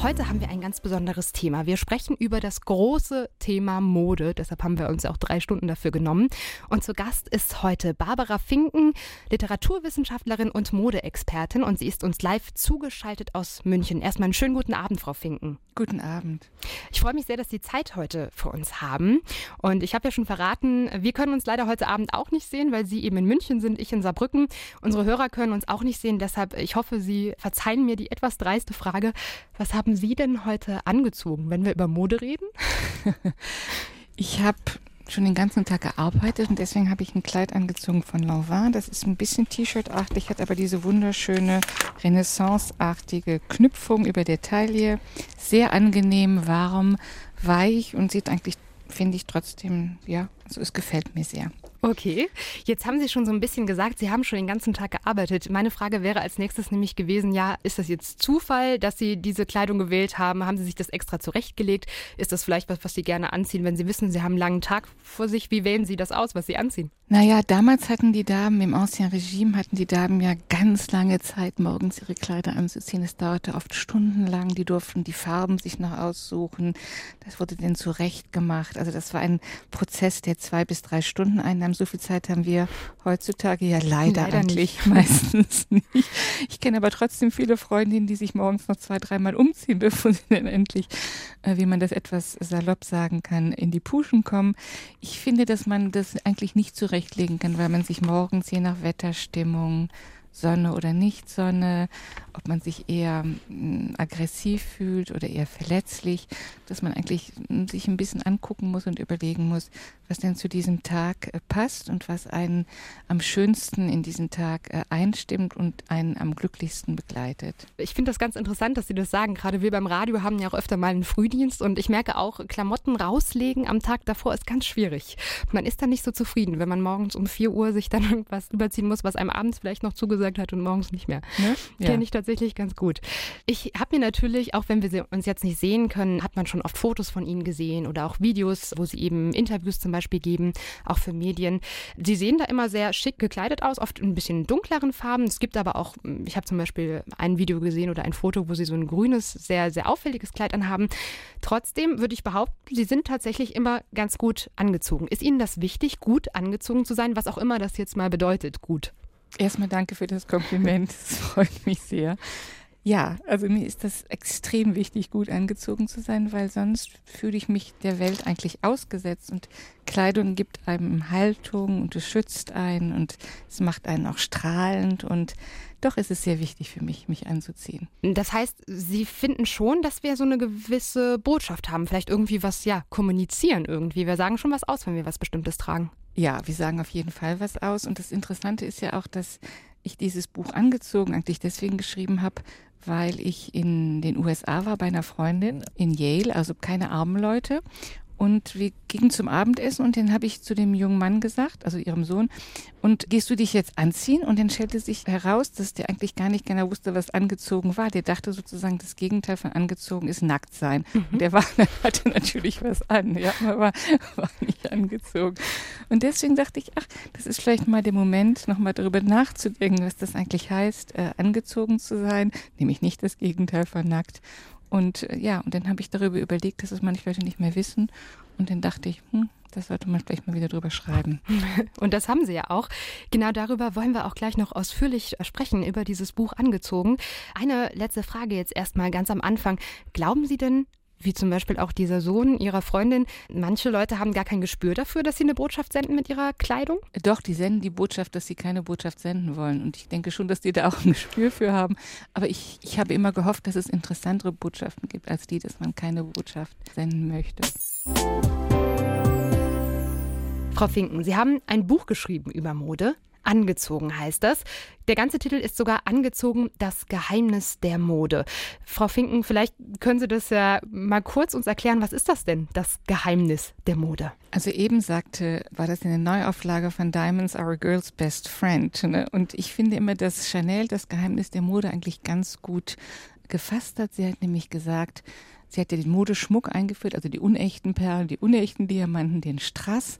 Heute haben wir ein ganz besonderes Thema. Wir sprechen über das große Thema Mode. Deshalb haben wir uns auch drei Stunden dafür genommen. Und zu Gast ist heute Barbara Finken, Literaturwissenschaftlerin und Modeexpertin. Und sie ist uns live zugeschaltet aus München. Erstmal einen schönen guten Abend, Frau Finken. Guten Abend. Ich freue mich sehr, dass Sie Zeit heute für uns haben. Und ich habe ja schon verraten, wir können uns leider heute Abend auch nicht sehen, weil Sie eben in München sind, ich in Saarbrücken. Unsere Hörer können uns auch nicht sehen. Deshalb, ich hoffe, Sie verzeihen mir die etwas dreiste Frage. Was haben Sie denn heute angezogen, wenn wir über Mode reden? ich habe schon den ganzen Tag gearbeitet und deswegen habe ich ein Kleid angezogen von Lanvin. Das ist ein bisschen T-Shirt-artig, hat aber diese wunderschöne Renaissance-artige Knüpfung über der Taille. Sehr angenehm, warm, weich und sieht eigentlich, finde ich trotzdem, ja, also es gefällt mir sehr. Okay, jetzt haben Sie schon so ein bisschen gesagt, Sie haben schon den ganzen Tag gearbeitet. Meine Frage wäre als nächstes nämlich gewesen, ja, ist das jetzt Zufall, dass Sie diese Kleidung gewählt haben? Haben Sie sich das extra zurechtgelegt? Ist das vielleicht was, was Sie gerne anziehen, wenn Sie wissen, Sie haben einen langen Tag vor sich? Wie wählen Sie das aus, was Sie anziehen? Naja, damals hatten die Damen, im Ancien Regime hatten die Damen ja ganz lange Zeit, morgens ihre Kleider anzuziehen. Es dauerte oft stundenlang. Die durften die Farben sich noch aussuchen. Das wurde denen zurecht gemacht. Also das war ein Prozess, der zwei bis drei Stunden einnahm. So viel Zeit haben wir heutzutage ja leider, leider eigentlich nicht. meistens nicht. Ich kenne aber trotzdem viele Freundinnen, die sich morgens noch zwei, dreimal umziehen, bevor sie dann endlich, äh, wie man das etwas salopp sagen kann, in die Puschen kommen. Ich finde, dass man das eigentlich nicht zurecht zurechtlegen kann, weil man sich morgens je nach Wetterstimmung Sonne oder nicht Sonne, ob man sich eher mm, aggressiv fühlt oder eher verletzlich, dass man eigentlich mm, sich ein bisschen angucken muss und überlegen muss, was denn zu diesem Tag äh, passt und was einen am schönsten in diesen Tag äh, einstimmt und einen am glücklichsten begleitet. Ich finde das ganz interessant, dass Sie das sagen. Gerade wir beim Radio haben ja auch öfter mal einen Frühdienst und ich merke auch, Klamotten rauslegen am Tag davor ist ganz schwierig. Man ist dann nicht so zufrieden, wenn man morgens um 4 Uhr sich dann irgendwas überziehen muss, was einem abends vielleicht noch zugesagt gesagt hat und morgens nicht mehr. Ne? Ja. Kenne ich tatsächlich ganz gut. Ich habe mir natürlich, auch wenn wir uns jetzt nicht sehen können, hat man schon oft Fotos von ihnen gesehen oder auch Videos, wo sie eben Interviews zum Beispiel geben, auch für Medien. Sie sehen da immer sehr schick gekleidet aus, oft ein bisschen dunkleren Farben. Es gibt aber auch, ich habe zum Beispiel ein Video gesehen oder ein Foto, wo sie so ein grünes, sehr, sehr auffälliges Kleid anhaben. Trotzdem würde ich behaupten, sie sind tatsächlich immer ganz gut angezogen. Ist Ihnen das wichtig, gut angezogen zu sein, was auch immer das jetzt mal bedeutet, gut? Erstmal danke für das Kompliment. Das freut mich sehr. Ja, also mir ist das extrem wichtig, gut angezogen zu sein, weil sonst fühle ich mich der Welt eigentlich ausgesetzt und Kleidung gibt einem Haltung und es schützt einen und es macht einen auch strahlend und doch ist es sehr wichtig für mich, mich anzuziehen. Das heißt, Sie finden schon, dass wir so eine gewisse Botschaft haben, vielleicht irgendwie was, ja, kommunizieren irgendwie. Wir sagen schon was aus, wenn wir was Bestimmtes tragen. Ja, wir sagen auf jeden Fall was aus. Und das Interessante ist ja auch, dass ich dieses Buch angezogen eigentlich deswegen geschrieben habe, weil ich in den USA war bei einer Freundin in Yale, also keine armen Leute. Und wir gingen zum Abendessen und dann habe ich zu dem jungen Mann gesagt, also ihrem Sohn, und gehst du dich jetzt anziehen? Und dann stellte sich heraus, dass der eigentlich gar nicht genau wusste, was angezogen war. Der dachte sozusagen, das Gegenteil von angezogen ist nackt sein. Mhm. Und der war, hatte natürlich was an, ja, aber war, war nicht angezogen. Und deswegen dachte ich, ach, das ist vielleicht mal der Moment, nochmal darüber nachzudenken, was das eigentlich heißt, äh, angezogen zu sein, nämlich nicht das Gegenteil von nackt. Und äh, ja, und dann habe ich darüber überlegt, dass es manche Leute nicht mehr wissen. Und dann dachte ich, hm, das sollte man vielleicht mal wieder drüber schreiben. Und das haben Sie ja auch. Genau darüber wollen wir auch gleich noch ausführlich sprechen, über dieses Buch angezogen. Eine letzte Frage jetzt erstmal ganz am Anfang. Glauben Sie denn, wie zum Beispiel auch dieser Sohn ihrer Freundin. Manche Leute haben gar kein Gespür dafür, dass sie eine Botschaft senden mit ihrer Kleidung. Doch, die senden die Botschaft, dass sie keine Botschaft senden wollen. Und ich denke schon, dass die da auch ein Gespür für haben. Aber ich, ich habe immer gehofft, dass es interessantere Botschaften gibt als die, dass man keine Botschaft senden möchte. Frau Finken, Sie haben ein Buch geschrieben über Mode. Angezogen heißt das. Der ganze Titel ist sogar angezogen, das Geheimnis der Mode. Frau Finken, vielleicht können Sie das ja mal kurz uns erklären. Was ist das denn, das Geheimnis der Mode? Also eben sagte, war das eine Neuauflage von Diamonds a Girl's Best Friend. Ne? Und ich finde immer, dass Chanel das Geheimnis der Mode eigentlich ganz gut gefasst hat. Sie hat nämlich gesagt, sie hat ja den Modeschmuck eingeführt, also die unechten Perlen, die unechten Diamanten, den Strass.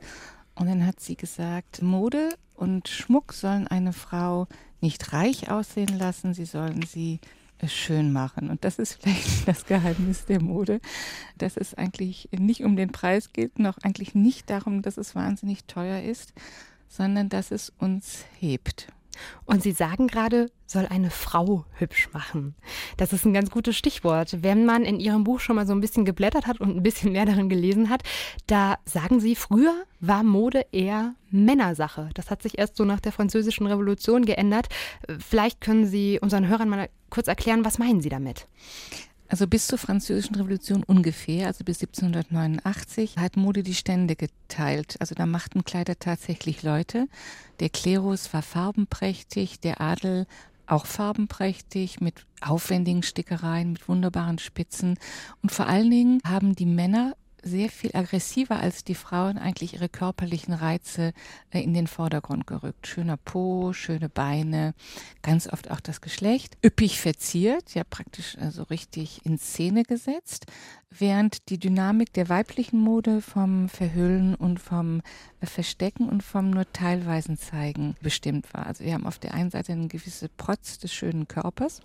Und dann hat sie gesagt, Mode und Schmuck sollen eine Frau nicht reich aussehen lassen, sie sollen sie schön machen. Und das ist vielleicht das Geheimnis der Mode, dass es eigentlich nicht um den Preis geht, noch eigentlich nicht darum, dass es wahnsinnig teuer ist, sondern dass es uns hebt. Und Sie sagen gerade, soll eine Frau hübsch machen. Das ist ein ganz gutes Stichwort. Wenn man in Ihrem Buch schon mal so ein bisschen geblättert hat und ein bisschen mehr darin gelesen hat, da sagen Sie, früher war Mode eher Männersache. Das hat sich erst so nach der Französischen Revolution geändert. Vielleicht können Sie unseren Hörern mal kurz erklären, was meinen Sie damit? Also bis zur Französischen Revolution ungefähr, also bis 1789, hat Mode die Stände geteilt. Also da machten Kleider tatsächlich Leute. Der Klerus war farbenprächtig, der Adel auch farbenprächtig, mit aufwendigen Stickereien, mit wunderbaren Spitzen. Und vor allen Dingen haben die Männer sehr viel aggressiver als die Frauen eigentlich ihre körperlichen Reize äh, in den Vordergrund gerückt. Schöner Po, schöne Beine, ganz oft auch das Geschlecht, üppig verziert, ja praktisch also richtig in Szene gesetzt, während die Dynamik der weiblichen Mode vom Verhüllen und vom äh, Verstecken und vom nur teilweisen Zeigen bestimmt war. Also wir haben auf der einen Seite eine gewisse Protz des schönen Körpers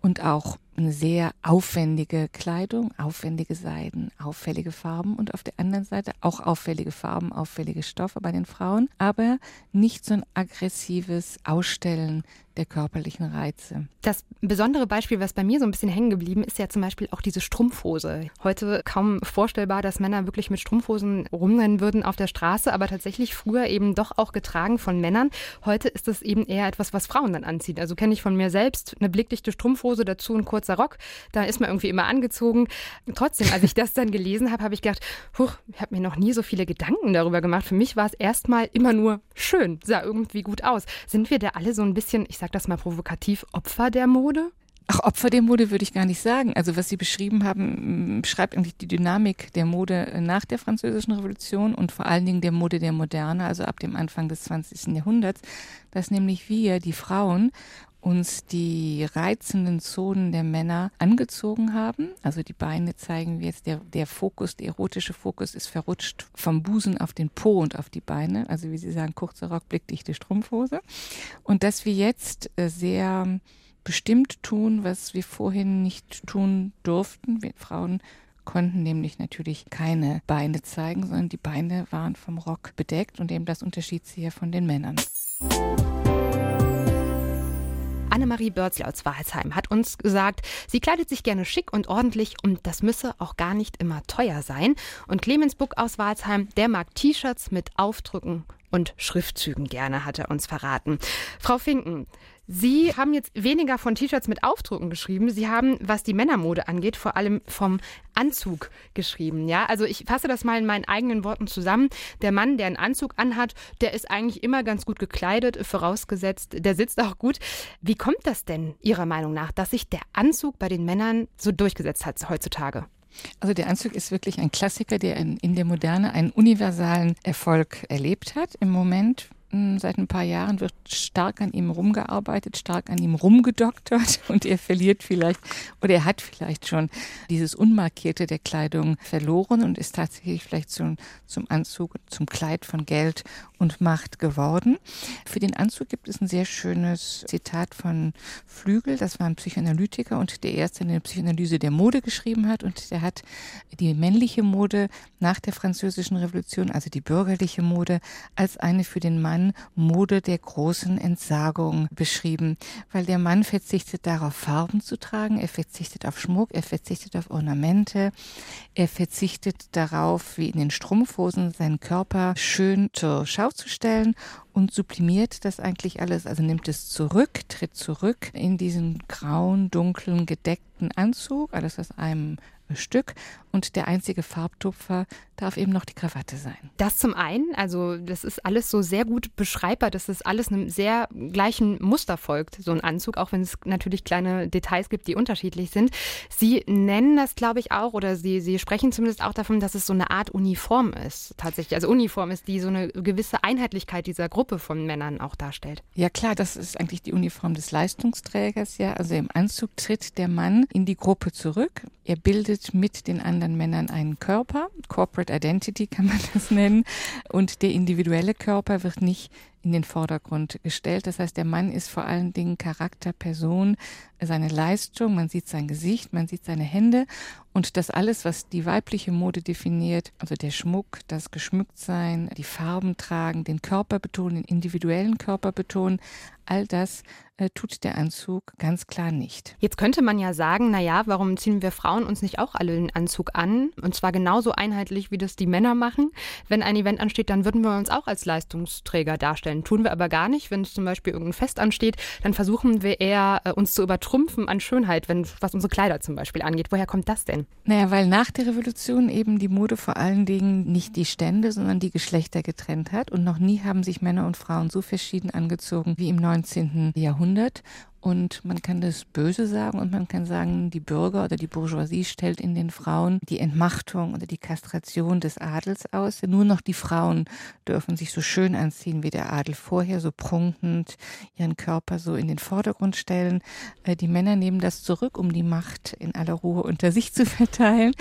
und auch eine sehr aufwendige Kleidung, aufwendige Seiden, auffällige Farben und auf der anderen Seite auch auffällige Farben, auffällige Stoffe bei den Frauen, aber nicht so ein aggressives Ausstellen der körperlichen Reize. Das besondere Beispiel, was bei mir so ein bisschen hängen geblieben ist, ja zum Beispiel auch diese Strumpfhose. Heute kaum vorstellbar, dass Männer wirklich mit Strumpfhosen rumrennen würden auf der Straße, aber tatsächlich früher eben doch auch getragen von Männern. Heute ist es eben eher etwas, was Frauen dann anziehen. Also kenne ich von mir selbst eine blickdichte Strumpfhose dazu ein kurzer Rock. Da ist man irgendwie immer angezogen. Trotzdem, als ich das dann gelesen habe, habe ich gedacht, huch, ich habe mir noch nie so viele Gedanken darüber gemacht. Für mich war es erstmal immer nur schön, sah irgendwie gut aus. Sind wir da alle so ein bisschen, ich sag das mal provokativ, Opfer der Mode? Ach, Opfer der Mode würde ich gar nicht sagen. Also was Sie beschrieben haben, beschreibt eigentlich die Dynamik der Mode nach der Französischen Revolution und vor allen Dingen der Mode der Moderne, also ab dem Anfang des 20. Jahrhunderts, dass nämlich wir, die Frauen, uns die reizenden Zonen der Männer angezogen haben. Also die Beine zeigen wir jetzt, der, der Fokus, der erotische Fokus ist verrutscht vom Busen auf den Po und auf die Beine. Also wie Sie sagen, kurzer Rock, blickdichte Strumpfhose. Und dass wir jetzt äh, sehr bestimmt tun, was wir vorhin nicht tun durften. Wir Frauen konnten nämlich natürlich keine Beine zeigen, sondern die Beine waren vom Rock bedeckt und eben das unterschied sie ja von den Männern. Annemarie Börzl aus Walsheim hat uns gesagt, sie kleidet sich gerne schick und ordentlich und das müsse auch gar nicht immer teuer sein. Und Clemens Buck aus Walsheim, der mag T-Shirts mit Aufdrücken und Schriftzügen gerne, hat er uns verraten. Frau Finken, Sie haben jetzt weniger von T-Shirts mit Aufdrucken geschrieben. Sie haben, was die Männermode angeht, vor allem vom Anzug geschrieben. Ja, also ich fasse das mal in meinen eigenen Worten zusammen. Der Mann, der einen Anzug anhat, der ist eigentlich immer ganz gut gekleidet, vorausgesetzt, der sitzt auch gut. Wie kommt das denn Ihrer Meinung nach, dass sich der Anzug bei den Männern so durchgesetzt hat heutzutage? Also der Anzug ist wirklich ein Klassiker, der in, in der Moderne einen universalen Erfolg erlebt hat. Im Moment seit ein paar Jahren wird stark an ihm rumgearbeitet, stark an ihm rumgedoktert und er verliert vielleicht oder er hat vielleicht schon dieses Unmarkierte der Kleidung verloren und ist tatsächlich vielleicht zum, zum Anzug, zum Kleid von Geld und Macht geworden. Für den Anzug gibt es ein sehr schönes Zitat von Flügel, das war ein Psychoanalytiker und der erste in der Psychoanalyse der Mode geschrieben hat und der hat die männliche Mode nach der französischen Revolution, also die bürgerliche Mode, als eine für den Mann Mann Mode der großen Entsagung beschrieben, weil der Mann verzichtet darauf, Farben zu tragen, er verzichtet auf Schmuck, er verzichtet auf Ornamente, er verzichtet darauf, wie in den Strumpfhosen, seinen Körper schön zur Schau zu stellen und sublimiert das eigentlich alles, also nimmt es zurück, tritt zurück in diesen grauen, dunklen, gedeckten Anzug, alles aus einem Stück und der einzige Farbtupfer darf eben noch die Krawatte sein. Das zum einen, also das ist alles so sehr gut beschreibbar, dass das alles einem sehr gleichen Muster folgt, so ein Anzug, auch wenn es natürlich kleine Details gibt, die unterschiedlich sind. Sie nennen das, glaube ich, auch, oder Sie, Sie sprechen zumindest auch davon, dass es so eine Art Uniform ist, tatsächlich. Also Uniform ist, die so eine gewisse Einheitlichkeit dieser Gruppe von Männern auch darstellt. Ja klar, das ist eigentlich die Uniform des Leistungsträgers, ja. Also im Anzug tritt der Mann in die Gruppe zurück. Er bildet mit den anderen Männern einen Körper. Corporate Identity kann man das nennen. Und der individuelle Körper wird nicht in den Vordergrund gestellt. Das heißt, der Mann ist vor allen Dingen Charakter, Person, seine Leistung, man sieht sein Gesicht, man sieht seine Hände und das alles, was die weibliche Mode definiert, also der Schmuck, das Geschmücktsein, die Farben tragen, den Körper betonen, den individuellen Körper betonen, all das äh, tut der Anzug ganz klar nicht. Jetzt könnte man ja sagen, na ja, warum ziehen wir Frauen uns nicht auch alle den Anzug an? Und zwar genauso einheitlich, wie das die Männer machen. Wenn ein Event ansteht, dann würden wir uns auch als Leistungsträger darstellen. Tun wir aber gar nicht. Wenn es zum Beispiel irgendein Fest ansteht, dann versuchen wir eher, äh, uns zu übertrumpfen an Schönheit, wenn, was unsere Kleider zum Beispiel angeht. Woher kommt das denn? Naja, weil nach der Revolution eben die Mode vor allen Dingen nicht die Stände, sondern die Geschlechter getrennt hat. Und noch nie haben sich Männer und Frauen so verschieden angezogen wie im 19. Jahrhundert. Jahrhundert und man kann das böse sagen und man kann sagen, die Bürger oder die Bourgeoisie stellt in den Frauen die Entmachtung oder die Kastration des Adels aus. Nur noch die Frauen dürfen sich so schön anziehen wie der Adel vorher, so prunkend ihren Körper so in den Vordergrund stellen. Äh, die Männer nehmen das zurück, um die Macht in aller Ruhe unter sich zu verteilen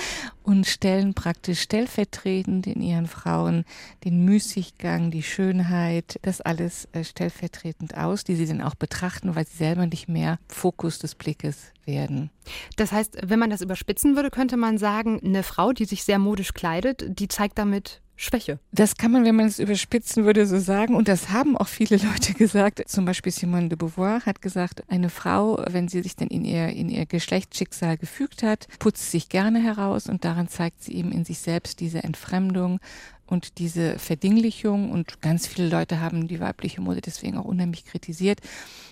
und stellen praktisch stellvertretend in ihren Frauen den Müßiggang, die Schönheit, das alles äh, stellvertretend aus, die sie dann auch betrachten, weil sie selber nicht mehr Fokus des Blickes werden. Das heißt, wenn man das überspitzen würde, könnte man sagen, eine Frau, die sich sehr modisch kleidet, die zeigt damit Schwäche. Das kann man, wenn man es überspitzen würde, so sagen. Und das haben auch viele Leute gesagt. Zum Beispiel Simone de Beauvoir hat gesagt, eine Frau, wenn sie sich dann in ihr, in ihr Geschlechtsschicksal gefügt hat, putzt sich gerne heraus und daran zeigt sie eben in sich selbst diese Entfremdung und diese Verdinglichung und ganz viele Leute haben die weibliche Mode deswegen auch unheimlich kritisiert,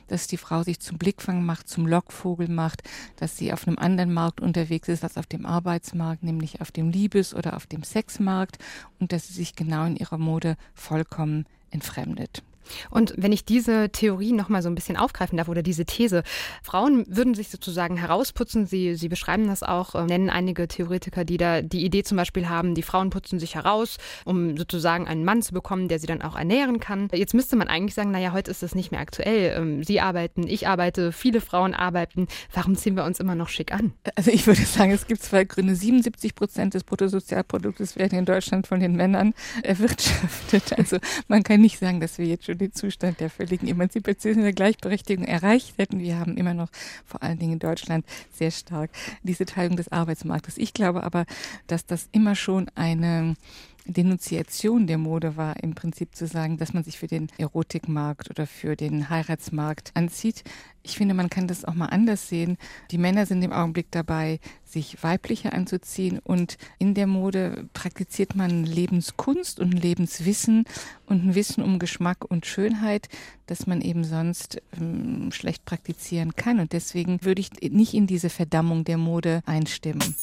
dass die Frau sich zum Blickfang macht, zum Lockvogel macht, dass sie auf einem anderen Markt unterwegs ist als auf dem Arbeitsmarkt, nämlich auf dem Liebes- oder auf dem Sexmarkt und dass sie sich genau in ihrer Mode vollkommen entfremdet. Und wenn ich diese Theorie noch mal so ein bisschen aufgreifen darf oder diese These, Frauen würden sich sozusagen herausputzen. Sie, Sie beschreiben das auch, äh, nennen einige Theoretiker, die da die Idee zum Beispiel haben, die Frauen putzen sich heraus, um sozusagen einen Mann zu bekommen, der sie dann auch ernähren kann. Jetzt müsste man eigentlich sagen, naja, heute ist das nicht mehr aktuell. Ähm, sie arbeiten, ich arbeite, viele Frauen arbeiten. Warum ziehen wir uns immer noch schick an? Also ich würde sagen, es gibt zwei Gründe. 77 Prozent des Bruttosozialproduktes werden in Deutschland von den Männern erwirtschaftet. Also man kann nicht sagen, dass wir jetzt schon den Zustand der völligen Emanzipation und der Gleichberechtigung erreicht hätten. Wir haben immer noch vor allen Dingen in Deutschland sehr stark diese Teilung des Arbeitsmarktes. Ich glaube aber, dass das immer schon eine Denunziation der Mode war, im Prinzip zu sagen, dass man sich für den Erotikmarkt oder für den Heiratsmarkt anzieht. Ich finde, man kann das auch mal anders sehen. Die Männer sind im Augenblick dabei, sich weiblicher anzuziehen und in der Mode praktiziert man Lebenskunst und Lebenswissen und ein Wissen um Geschmack und Schönheit, das man eben sonst ähm, schlecht praktizieren kann. Und deswegen würde ich nicht in diese Verdammung der Mode einstimmen.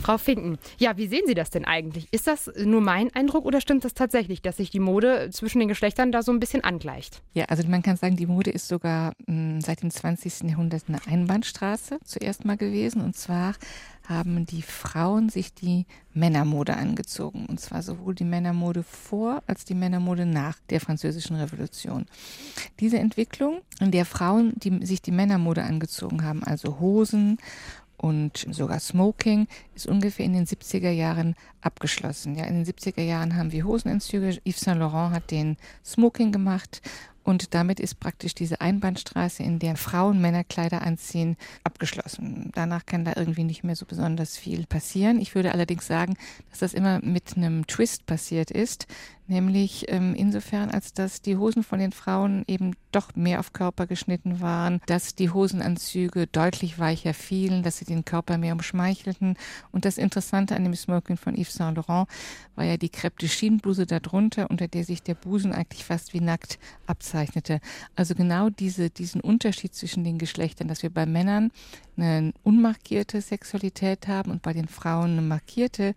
Frau Finken, ja, wie sehen Sie das denn eigentlich? Ist das nur mein Eindruck oder stimmt das tatsächlich, dass sich die Mode zwischen den Geschlechtern da so ein bisschen angleicht? Ja, also man kann sagen, die Mode ist sogar mh, hm, seit dem 20. Jahrhundert eine Einbahnstraße zuerst mal gewesen. Und zwar haben die Frauen sich die Männermode angezogen. Und zwar sowohl die Männermode vor als die Männermode nach der Französischen Revolution. Diese Entwicklung, in der Frauen die, sich die Männermode angezogen haben, also Hosen und sogar Smoking ist ungefähr in den 70er Jahren abgeschlossen. Ja, in den 70er Jahren haben wir Hosenanzüge. Yves Saint Laurent hat den Smoking gemacht und damit ist praktisch diese Einbahnstraße, in der Frauen Männerkleider anziehen, abgeschlossen. Danach kann da irgendwie nicht mehr so besonders viel passieren. Ich würde allerdings sagen, dass das immer mit einem Twist passiert ist, nämlich ähm, insofern, als dass die Hosen von den Frauen eben doch mehr auf Körper geschnitten waren, dass die Hosenanzüge deutlich weicher fielen, dass sie den Körper mehr umschmeichelten. Und das Interessante an dem Smoking von Yves Saint Laurent war ja die Crepe de Schienenbluse darunter, unter der sich der Busen eigentlich fast wie nackt abzeichnete. Also genau diese, diesen Unterschied zwischen den Geschlechtern, dass wir bei Männern eine unmarkierte Sexualität haben und bei den Frauen eine markierte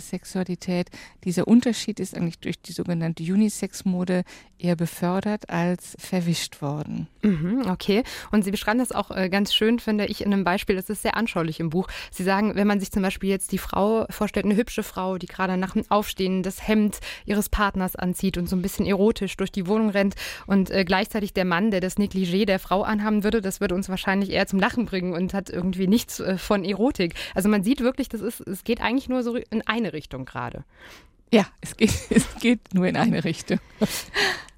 Sexualität. Dieser Unterschied ist eigentlich durch die sogenannte Unisex-Mode eher befördert als verwischt worden. Mhm, okay. Und Sie beschreiben das auch äh, ganz schön, finde ich, in einem Beispiel. Das ist sehr anschaulich im Buch. Sie sagen, wenn man sich zum Beispiel jetzt die Frau vorstellt, eine hübsche Frau, die gerade nach dem Aufstehen das Hemd ihres Partners anzieht und so ein bisschen erotisch durch die Wohnung rennt und äh, gleichzeitig der Mann, der das Negligé der Frau anhaben würde, das würde uns wahrscheinlich eher zum Lachen bringen und hat irgendwie nichts äh, von Erotik. Also man sieht wirklich, das ist, es geht eigentlich nur so in eine Richtung gerade. Ja, es geht, es geht nur in eine Richtung.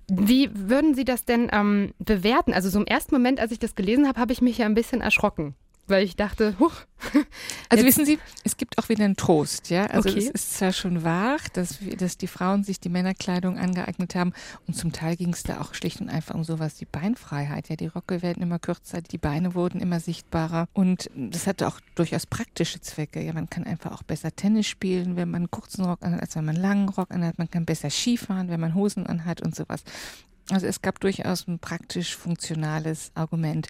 Wie würden Sie das denn ähm, bewerten? Also so im ersten Moment, als ich das gelesen habe, habe ich mich ja ein bisschen erschrocken weil ich dachte, huch. Also wissen Sie, es gibt auch wieder einen Trost, ja. Also okay. es ist zwar schon wahr, dass, wir, dass die Frauen sich die Männerkleidung angeeignet haben und zum Teil ging es da auch schlicht und einfach um sowas wie Beinfreiheit. Ja, die Röcke werden immer kürzer, die Beine wurden immer sichtbarer und das hatte auch durchaus praktische Zwecke. Ja, man kann einfach auch besser Tennis spielen, wenn man einen kurzen Rock anhat, als wenn man einen langen Rock anhat. Man kann besser Skifahren, wenn man Hosen anhat und sowas. Also es gab durchaus ein praktisch funktionales Argument.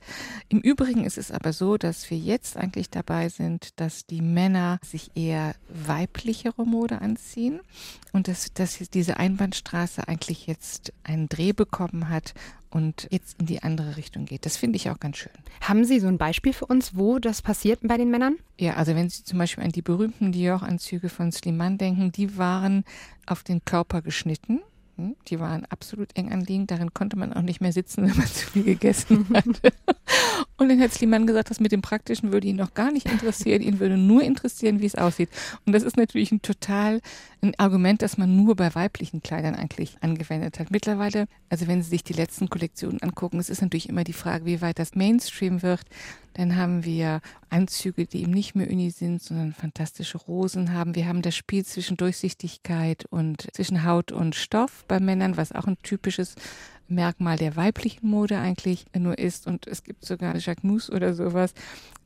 Im Übrigen ist es aber so, dass wir jetzt eigentlich dabei sind, dass die Männer sich eher weiblichere Mode anziehen und dass, dass diese Einbahnstraße eigentlich jetzt einen Dreh bekommen hat und jetzt in die andere Richtung geht. Das finde ich auch ganz schön. Haben Sie so ein Beispiel für uns, wo das passiert bei den Männern? Ja, also wenn Sie zum Beispiel an die berühmten Dior-Anzüge von Sliman denken, die waren auf den Körper geschnitten die waren absolut eng anliegend. Darin konnte man auch nicht mehr sitzen, wenn man zu viel gegessen hatte. Und dann hat Sliman gesagt, das mit dem Praktischen würde ihn noch gar nicht interessieren. Ihn würde nur interessieren, wie es aussieht. Und das ist natürlich ein total ein Argument, das man nur bei weiblichen Kleidern eigentlich angewendet hat. Mittlerweile, also wenn Sie sich die letzten Kollektionen angucken, es ist natürlich immer die Frage, wie weit das Mainstream wird. Dann haben wir Anzüge, die eben nicht mehr uni sind, sondern fantastische Rosen haben. Wir haben das Spiel zwischen Durchsichtigkeit und zwischen Haut und Stoff bei Männern, was auch ein typisches Merkmal der weiblichen Mode eigentlich nur ist. Und es gibt sogar Jacques Mousse oder sowas,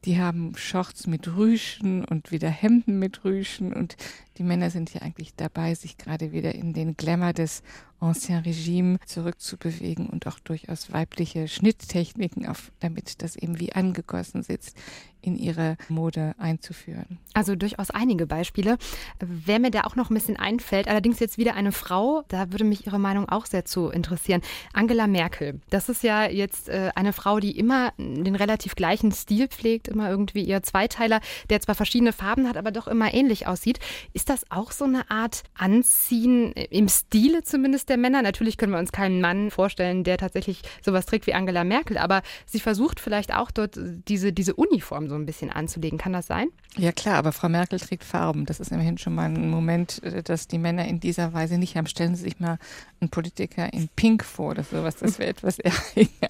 die haben Shorts mit Rüschen und wieder Hemden mit Rüschen und die Männer sind hier eigentlich dabei, sich gerade wieder in den Glamour des Ancien Regime zurückzubewegen und auch durchaus weibliche Schnitttechniken, auf, damit das eben wie angegossen sitzt, in ihre Mode einzuführen. Also durchaus einige Beispiele. Wer mir da auch noch ein bisschen einfällt, allerdings jetzt wieder eine Frau, da würde mich Ihre Meinung auch sehr zu interessieren. Angela Merkel. Das ist ja jetzt äh, eine Frau, die immer den relativ gleichen Stil pflegt, immer irgendwie ihr Zweiteiler, der zwar verschiedene Farben hat, aber doch immer ähnlich aussieht. Ist das auch so eine Art Anziehen im Stile zumindest der Männer? Natürlich können wir uns keinen Mann vorstellen, der tatsächlich sowas trägt wie Angela Merkel, aber sie versucht vielleicht auch dort diese, diese Uniform so ein bisschen anzulegen. Kann das sein? Ja klar, aber Frau Merkel trägt Farben. Das ist immerhin schon mal ein Moment, äh, dass die Männer in dieser Weise nicht haben. Stellen Sie sich mal einen Politiker in Pink vor oder sowas. Das wäre etwas eher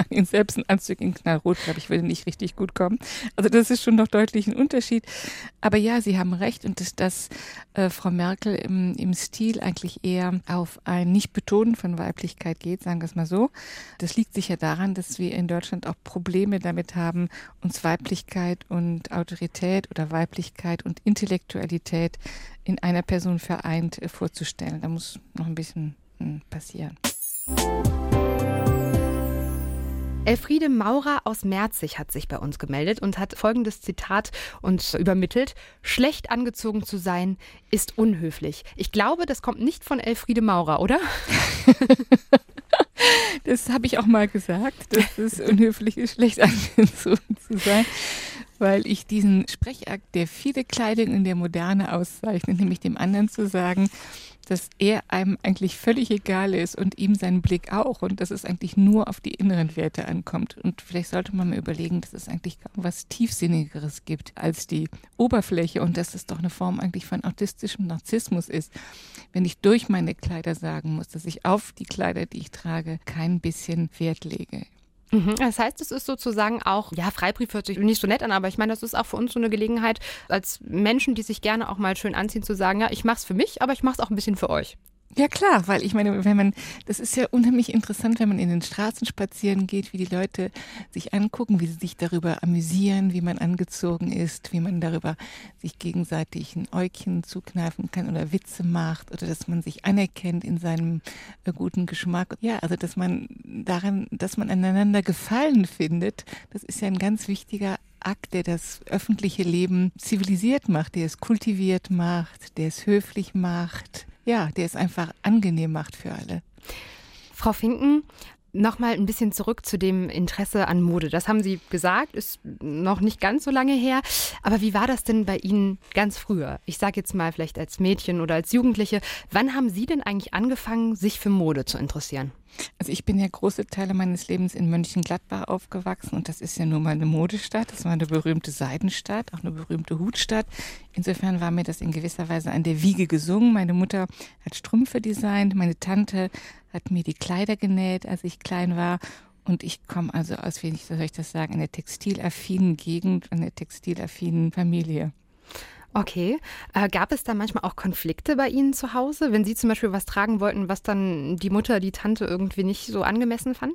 in selbst ein Anzug in Knallrot, glaube ich, würde nicht richtig gut kommen. Also das ist schon noch deutlich ein Unterschied. Aber ja, Sie haben recht und dass, dass äh, Frau Merkel im, im Stil eigentlich eher auf ein Nicht-Betonen von Weiblichkeit geht, sagen wir es mal so. Das liegt sicher daran, dass wir in Deutschland auch Probleme damit haben, uns Weiblichkeit und Autorität oder Weiblichkeit und Intellektualität in einer Person vereint äh, vorzustellen. Da muss noch ein bisschen hm, passieren. Elfriede Maurer aus Merzig hat sich bei uns gemeldet und hat folgendes Zitat uns übermittelt. Schlecht angezogen zu sein ist unhöflich. Ich glaube, das kommt nicht von Elfriede Maurer, oder? das habe ich auch mal gesagt, dass es unhöflich ist, schlecht angezogen zu sein weil ich diesen Sprechakt, der viele Kleidung in der Moderne auszeichnet, nämlich dem anderen zu sagen, dass er einem eigentlich völlig egal ist und ihm sein Blick auch und dass es eigentlich nur auf die inneren Werte ankommt. Und vielleicht sollte man mal überlegen, dass es eigentlich kaum was Tiefsinnigeres gibt als die Oberfläche und dass es doch eine Form eigentlich von autistischem Narzissmus ist, wenn ich durch meine Kleider sagen muss, dass ich auf die Kleider, die ich trage, kein bisschen Wert lege. Mhm. Das heißt, es ist sozusagen auch, ja, Freibrief hört sich nicht so nett an, aber ich meine, das ist auch für uns so eine Gelegenheit, als Menschen, die sich gerne auch mal schön anziehen, zu sagen, ja, ich mach's für mich, aber ich mach's auch ein bisschen für euch. Ja klar, weil ich meine, wenn man, das ist ja unheimlich interessant, wenn man in den Straßen spazieren geht, wie die Leute sich angucken, wie sie sich darüber amüsieren, wie man angezogen ist, wie man darüber sich gegenseitig ein Äugchen zukneifen kann oder Witze macht oder dass man sich anerkennt in seinem äh, guten Geschmack. Ja, also dass man daran, dass man aneinander Gefallen findet, das ist ja ein ganz wichtiger Akt, der das öffentliche Leben zivilisiert macht, der es kultiviert macht, der es höflich macht, ja, der es einfach angenehm macht für alle. Frau Finken, Nochmal ein bisschen zurück zu dem Interesse an Mode. Das haben Sie gesagt, ist noch nicht ganz so lange her. Aber wie war das denn bei Ihnen ganz früher? Ich sage jetzt mal vielleicht als Mädchen oder als Jugendliche. Wann haben Sie denn eigentlich angefangen, sich für Mode zu interessieren? Also ich bin ja große Teile meines Lebens in Mönchengladbach aufgewachsen und das ist ja nur mal eine Modestadt. Das war eine berühmte Seidenstadt, auch eine berühmte Hutstadt. Insofern war mir das in gewisser Weise an der Wiege gesungen. Meine Mutter hat Strümpfe designt, meine Tante hat mir die Kleider genäht, als ich klein war. Und ich komme also aus, wie soll ich das sagen, einer textilaffinen Gegend, einer textilaffinen Familie. Okay. Äh, gab es da manchmal auch Konflikte bei Ihnen zu Hause, wenn Sie zum Beispiel was tragen wollten, was dann die Mutter, die Tante irgendwie nicht so angemessen fand?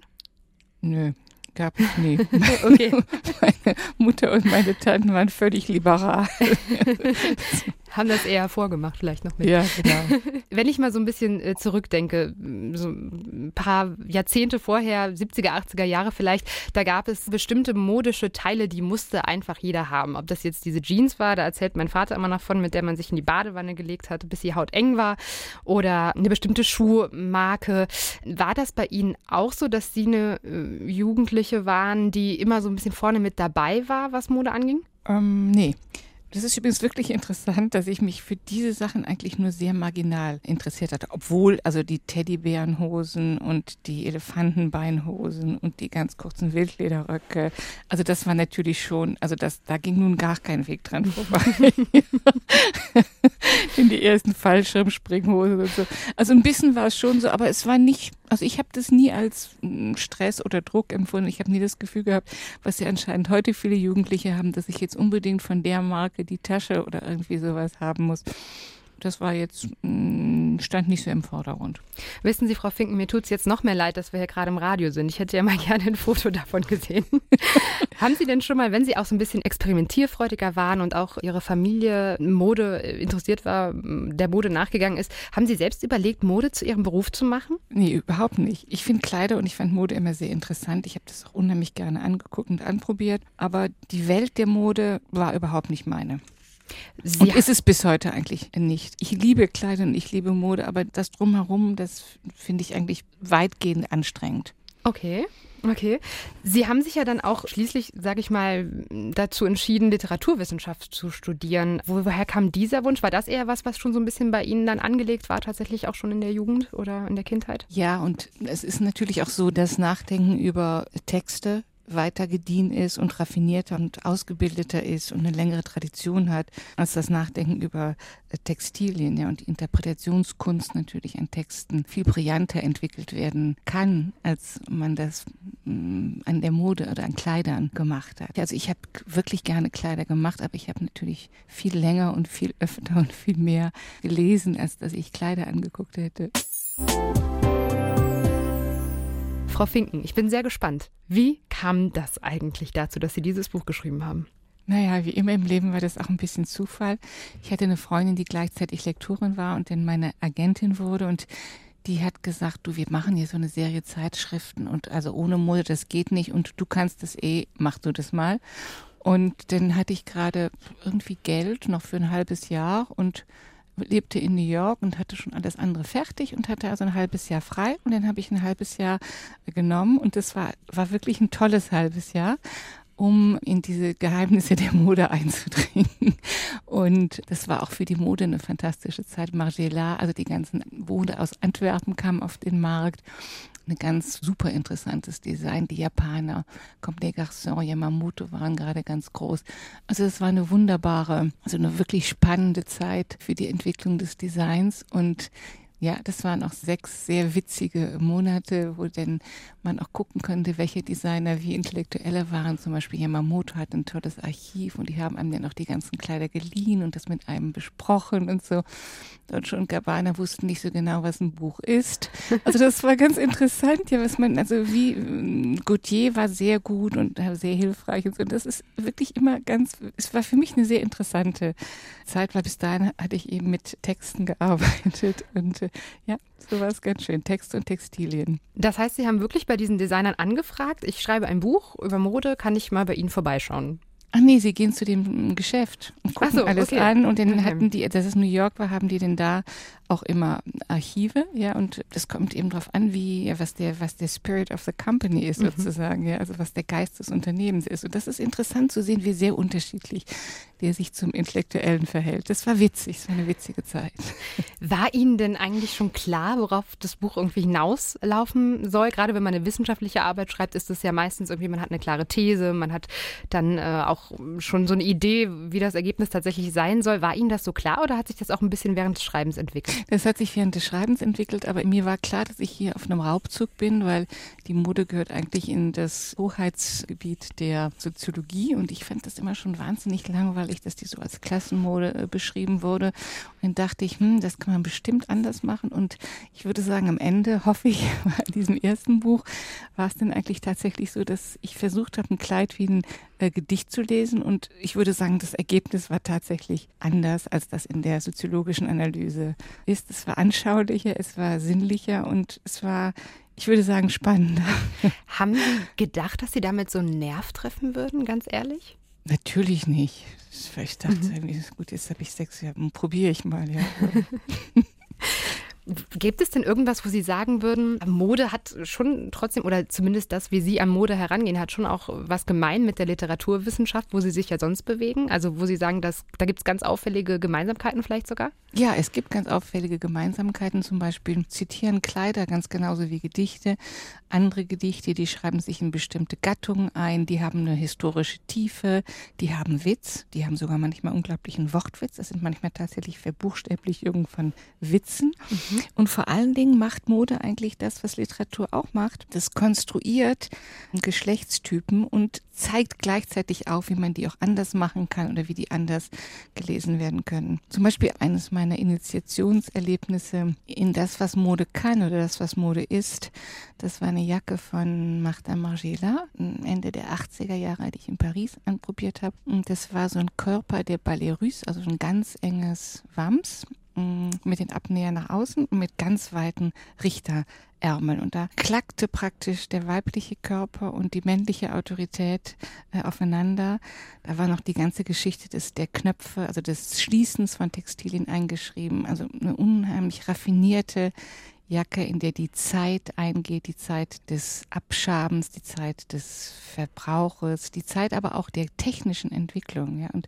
Nö, gab es nie. okay. Meine Mutter und meine Tanten waren völlig liberal. haben das eher vorgemacht, vielleicht noch mit. Ja, genau. Wenn ich mal so ein bisschen äh, zurückdenke, so ein paar Jahrzehnte vorher, 70er, 80er Jahre vielleicht, da gab es bestimmte modische Teile, die musste einfach jeder haben. Ob das jetzt diese Jeans war, da erzählt mein Vater immer noch von, mit der man sich in die Badewanne gelegt hat, bis die Haut eng war, oder eine bestimmte Schuhmarke. War das bei Ihnen auch so, dass Sie eine äh, Jugendliche waren, die immer so ein bisschen vorne mit dabei war, was Mode anging? Ähm, nee. Das ist übrigens wirklich interessant, dass ich mich für diese Sachen eigentlich nur sehr marginal interessiert hatte. Obwohl also die Teddybärenhosen und die Elefantenbeinhosen und die ganz kurzen Wildlederröcke, also das war natürlich schon, also das, da ging nun gar kein Weg dran vorbei. In die ersten Fallschirmspringhosen und so. Also ein bisschen war es schon so, aber es war nicht, also ich habe das nie als hm, Stress oder Druck empfunden. Ich habe nie das Gefühl gehabt, was ja anscheinend heute viele Jugendliche haben, dass ich jetzt unbedingt von der Marke die Tasche oder irgendwie sowas haben muss. Das war jetzt, mm, stand nicht so im Vordergrund. Wissen Sie, Frau Finken, mir tut es jetzt noch mehr leid, dass wir hier gerade im Radio sind. Ich hätte ja mal gerne ein Foto davon gesehen. haben Sie denn schon mal, wenn Sie auch so ein bisschen experimentierfreudiger waren und auch Ihre Familie Mode interessiert war, der Mode nachgegangen ist, haben Sie selbst überlegt, Mode zu Ihrem Beruf zu machen? Nee, überhaupt nicht. Ich finde Kleider und ich fand Mode immer sehr interessant. Ich habe das auch unheimlich gerne angeguckt und anprobiert. Aber die Welt der Mode war überhaupt nicht meine. Sie und ist es bis heute eigentlich nicht. Ich liebe Kleider und ich liebe Mode, aber das drumherum, das finde ich eigentlich weitgehend anstrengend. Okay. Okay. Sie haben sich ja dann auch schließlich, sage ich mal, dazu entschieden, Literaturwissenschaft zu studieren. Woher kam dieser Wunsch? War das eher was, was schon so ein bisschen bei Ihnen dann angelegt war, tatsächlich auch schon in der Jugend oder in der Kindheit? Ja, und es ist natürlich auch so, dass Nachdenken über Texte weiter gediehen ist und raffinierter und ausgebildeter ist und eine längere Tradition hat als das Nachdenken über äh, Textilien ja, und die Interpretationskunst natürlich an Texten viel brillanter entwickelt werden kann, als man das mm, an der Mode oder an Kleidern gemacht hat. Also ich habe wirklich gerne Kleider gemacht, aber ich habe natürlich viel länger und viel öfter und viel mehr gelesen, als dass ich Kleider angeguckt hätte. Frau Finken, ich bin sehr gespannt. Wie kam das eigentlich dazu, dass Sie dieses Buch geschrieben haben? Naja, wie immer im Leben war das auch ein bisschen Zufall. Ich hatte eine Freundin, die gleichzeitig Lektorin war und dann meine Agentin wurde und die hat gesagt, du, wir machen hier so eine Serie Zeitschriften und also ohne Mode, das geht nicht und du kannst das eh, mach du das mal. Und dann hatte ich gerade irgendwie Geld noch für ein halbes Jahr und lebte in New York und hatte schon alles andere fertig und hatte also ein halbes Jahr frei. Und dann habe ich ein halbes Jahr genommen und das war, war wirklich ein tolles halbes Jahr um in diese Geheimnisse der Mode einzudringen. Und das war auch für die Mode eine fantastische Zeit. Margiela, also die ganzen Mode aus Antwerpen kam auf den Markt ein ganz super interessantes Design. Die Japaner, Comme des Garçons, Yamamoto waren gerade ganz groß. Also es war eine wunderbare, also eine wirklich spannende Zeit für die Entwicklung des Designs und ja, das waren auch sechs sehr witzige Monate, wo denn man auch gucken könnte, welche Designer wie Intellektuelle waren. Zum Beispiel Yamamoto hat ein tolles Archiv und die haben einem dann auch die ganzen Kleider geliehen und das mit einem besprochen und so. Deutsche und Gabbana wussten nicht so genau, was ein Buch ist. Also das war ganz interessant, ja, was man, also wie ähm, Gautier war sehr gut und sehr hilfreich und so. Das ist wirklich immer ganz, es war für mich eine sehr interessante Zeit, weil bis dahin hatte ich eben mit Texten gearbeitet und äh, ja, so war es ganz schön. Text und Textilien. Das heißt, Sie haben wirklich bei diesen Designern angefragt, ich schreibe ein Buch über Mode, kann ich mal bei Ihnen vorbeischauen? Ach nee, sie gehen zu dem Geschäft und gucken so, alles okay. an und dann okay. hatten die, dass es New York war, haben die denn da auch immer Archive, ja, und das kommt eben darauf an, wie, ja, was der, was der Spirit of the Company ist mhm. sozusagen, ja, also was der Geist des Unternehmens ist. Und das ist interessant zu sehen, wie sehr unterschiedlich der sich zum Intellektuellen verhält. Das war witzig, es war eine witzige Zeit. War Ihnen denn eigentlich schon klar, worauf das Buch irgendwie hinauslaufen soll? Gerade wenn man eine wissenschaftliche Arbeit schreibt, ist das ja meistens irgendwie, man hat eine klare These, man hat dann äh, auch schon so eine Idee, wie das Ergebnis tatsächlich sein soll. War Ihnen das so klar oder hat sich das auch ein bisschen während des Schreibens entwickelt? Das hat sich während des Schreibens entwickelt, aber mir war klar, dass ich hier auf einem Raubzug bin, weil die Mode gehört eigentlich in das Hoheitsgebiet der Soziologie und ich fand das immer schon wahnsinnig langweilig, dass die so als Klassenmode äh, beschrieben wurde. Und dann dachte ich, hm, das kann man bestimmt anders machen und ich würde sagen, am Ende hoffe ich, bei diesem ersten Buch war es dann eigentlich tatsächlich so, dass ich versucht habe, ein Kleid wie ein äh, Gedicht zu lesen und ich würde sagen, das Ergebnis war tatsächlich anders, als das in der soziologischen Analyse ist. Es war anschaulicher, es war sinnlicher und es war ich würde sagen, spannender. Haben Sie gedacht, dass Sie damit so einen Nerv treffen würden, ganz ehrlich? Natürlich nicht. Ich dachte, mhm. gut, jetzt habe ich sechs Jahre, probiere ich mal, ja. Gibt es denn irgendwas, wo Sie sagen würden, Mode hat schon trotzdem, oder zumindest das, wie Sie an Mode herangehen, hat schon auch was gemein mit der Literaturwissenschaft, wo Sie sich ja sonst bewegen? Also wo Sie sagen, dass, da gibt es ganz auffällige Gemeinsamkeiten vielleicht sogar? Ja, es gibt ganz auffällige Gemeinsamkeiten. Zum Beispiel zitieren Kleider ganz genauso wie Gedichte. Andere Gedichte, die schreiben sich in bestimmte Gattungen ein, die haben eine historische Tiefe, die haben Witz, die haben sogar manchmal unglaublichen Wortwitz. Das sind manchmal tatsächlich Verbuchstäblich irgendwann Witzen. Mhm. Und vor allen Dingen macht Mode eigentlich das, was Literatur auch macht. Das konstruiert Geschlechtstypen und zeigt gleichzeitig auf, wie man die auch anders machen kann oder wie die anders gelesen werden können. Zum Beispiel eines meiner Initiationserlebnisse in das, was Mode kann oder das, was Mode ist. Das war eine Jacke von Martha Margiela, Ende der 80er Jahre, die ich in Paris anprobiert habe. Und das war so ein Körper der Ballet Russe, also ein ganz enges Wams mit den Abnähern nach außen und mit ganz weiten Richterärmeln. Und da klackte praktisch der weibliche Körper und die männliche Autorität äh, aufeinander. Da war noch die ganze Geschichte des, der Knöpfe, also des Schließens von Textilien eingeschrieben. Also eine unheimlich raffinierte Jacke, in der die Zeit eingeht, die Zeit des Abschabens, die Zeit des Verbrauches, die Zeit aber auch der technischen Entwicklung. Ja. Und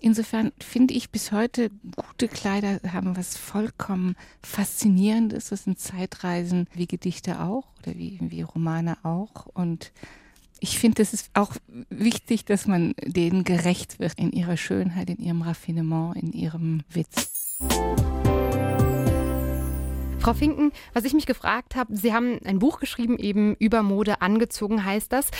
Insofern finde ich bis heute, gute Kleider haben was vollkommen Faszinierendes. Das sind Zeitreisen wie Gedichte auch oder wie, wie Romane auch. Und ich finde, es ist auch wichtig, dass man denen gerecht wird in ihrer Schönheit, in ihrem Raffinement, in ihrem Witz. Frau Finken, was ich mich gefragt habe, Sie haben ein Buch geschrieben, eben über Mode angezogen heißt das.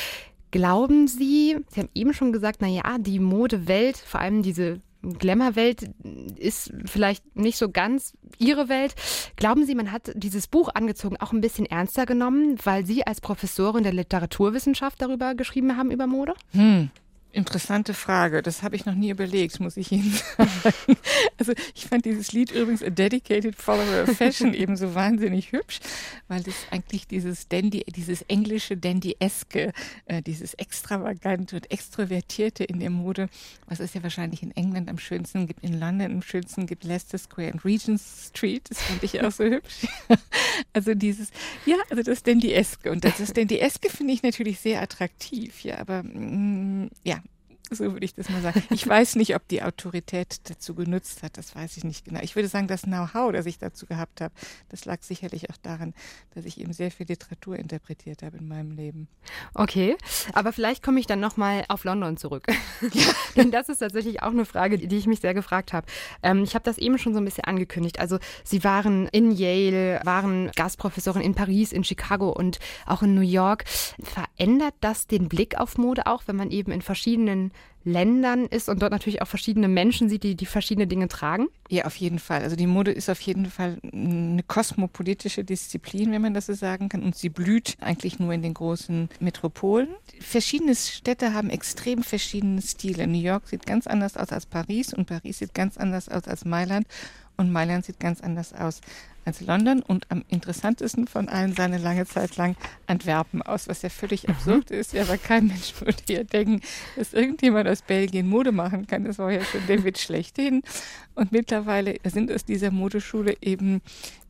Glauben Sie, Sie haben eben schon gesagt, naja, die Modewelt, vor allem diese Glamour-Welt ist vielleicht nicht so ganz Ihre Welt. Glauben Sie, man hat dieses Buch angezogen auch ein bisschen ernster genommen, weil Sie als Professorin der Literaturwissenschaft darüber geschrieben haben, über Mode? Hm. Interessante Frage. Das habe ich noch nie überlegt, muss ich Ihnen sagen. Also ich fand dieses Lied übrigens A Dedicated Follower of Fashion eben so wahnsinnig hübsch, weil das eigentlich dieses Dandy, dieses englische Dandy-eske, äh, dieses extravagante und extrovertierte in der Mode, was es ja wahrscheinlich in England am schönsten gibt, in London am schönsten gibt, Leicester Square und Regent Street, das fand ich auch so hübsch. Also dieses, ja, also das Dandy-eske und das, das Dandy-eske finde ich natürlich sehr attraktiv, ja, aber mh, mm, ja, so würde ich das mal sagen. Ich weiß nicht, ob die Autorität dazu genutzt hat, das weiß ich nicht genau. Ich würde sagen, das Know-how, das ich dazu gehabt habe, das lag sicherlich auch daran, dass ich eben sehr viel Literatur interpretiert habe in meinem Leben. Okay, aber vielleicht komme ich dann nochmal auf London zurück. Ja. Denn das ist tatsächlich auch eine Frage, die ich mich sehr gefragt habe. Ähm, ich habe das eben schon so ein bisschen angekündigt. Also Sie waren in Yale, waren Gastprofessorin in Paris, in Chicago und auch in New York. Verändert das den Blick auf Mode auch, wenn man eben in verschiedenen Ländern ist und dort natürlich auch verschiedene Menschen sieht, die, die verschiedene Dinge tragen? Ja, auf jeden Fall. Also die Mode ist auf jeden Fall eine kosmopolitische Disziplin, wenn man das so sagen kann. Und sie blüht eigentlich nur in den großen Metropolen. Verschiedene Städte haben extrem verschiedene Stile. New York sieht ganz anders aus als Paris und Paris sieht ganz anders aus als Mailand. Und Mailand sieht ganz anders aus als London und am interessantesten von allen sah eine lange Zeit lang Antwerpen aus, was ja völlig mhm. absurd ist. Ja, aber kein Mensch würde ja denken, dass irgendjemand aus Belgien Mode machen kann. Das war ja schon David schlechthin. Und mittlerweile sind aus dieser Modeschule eben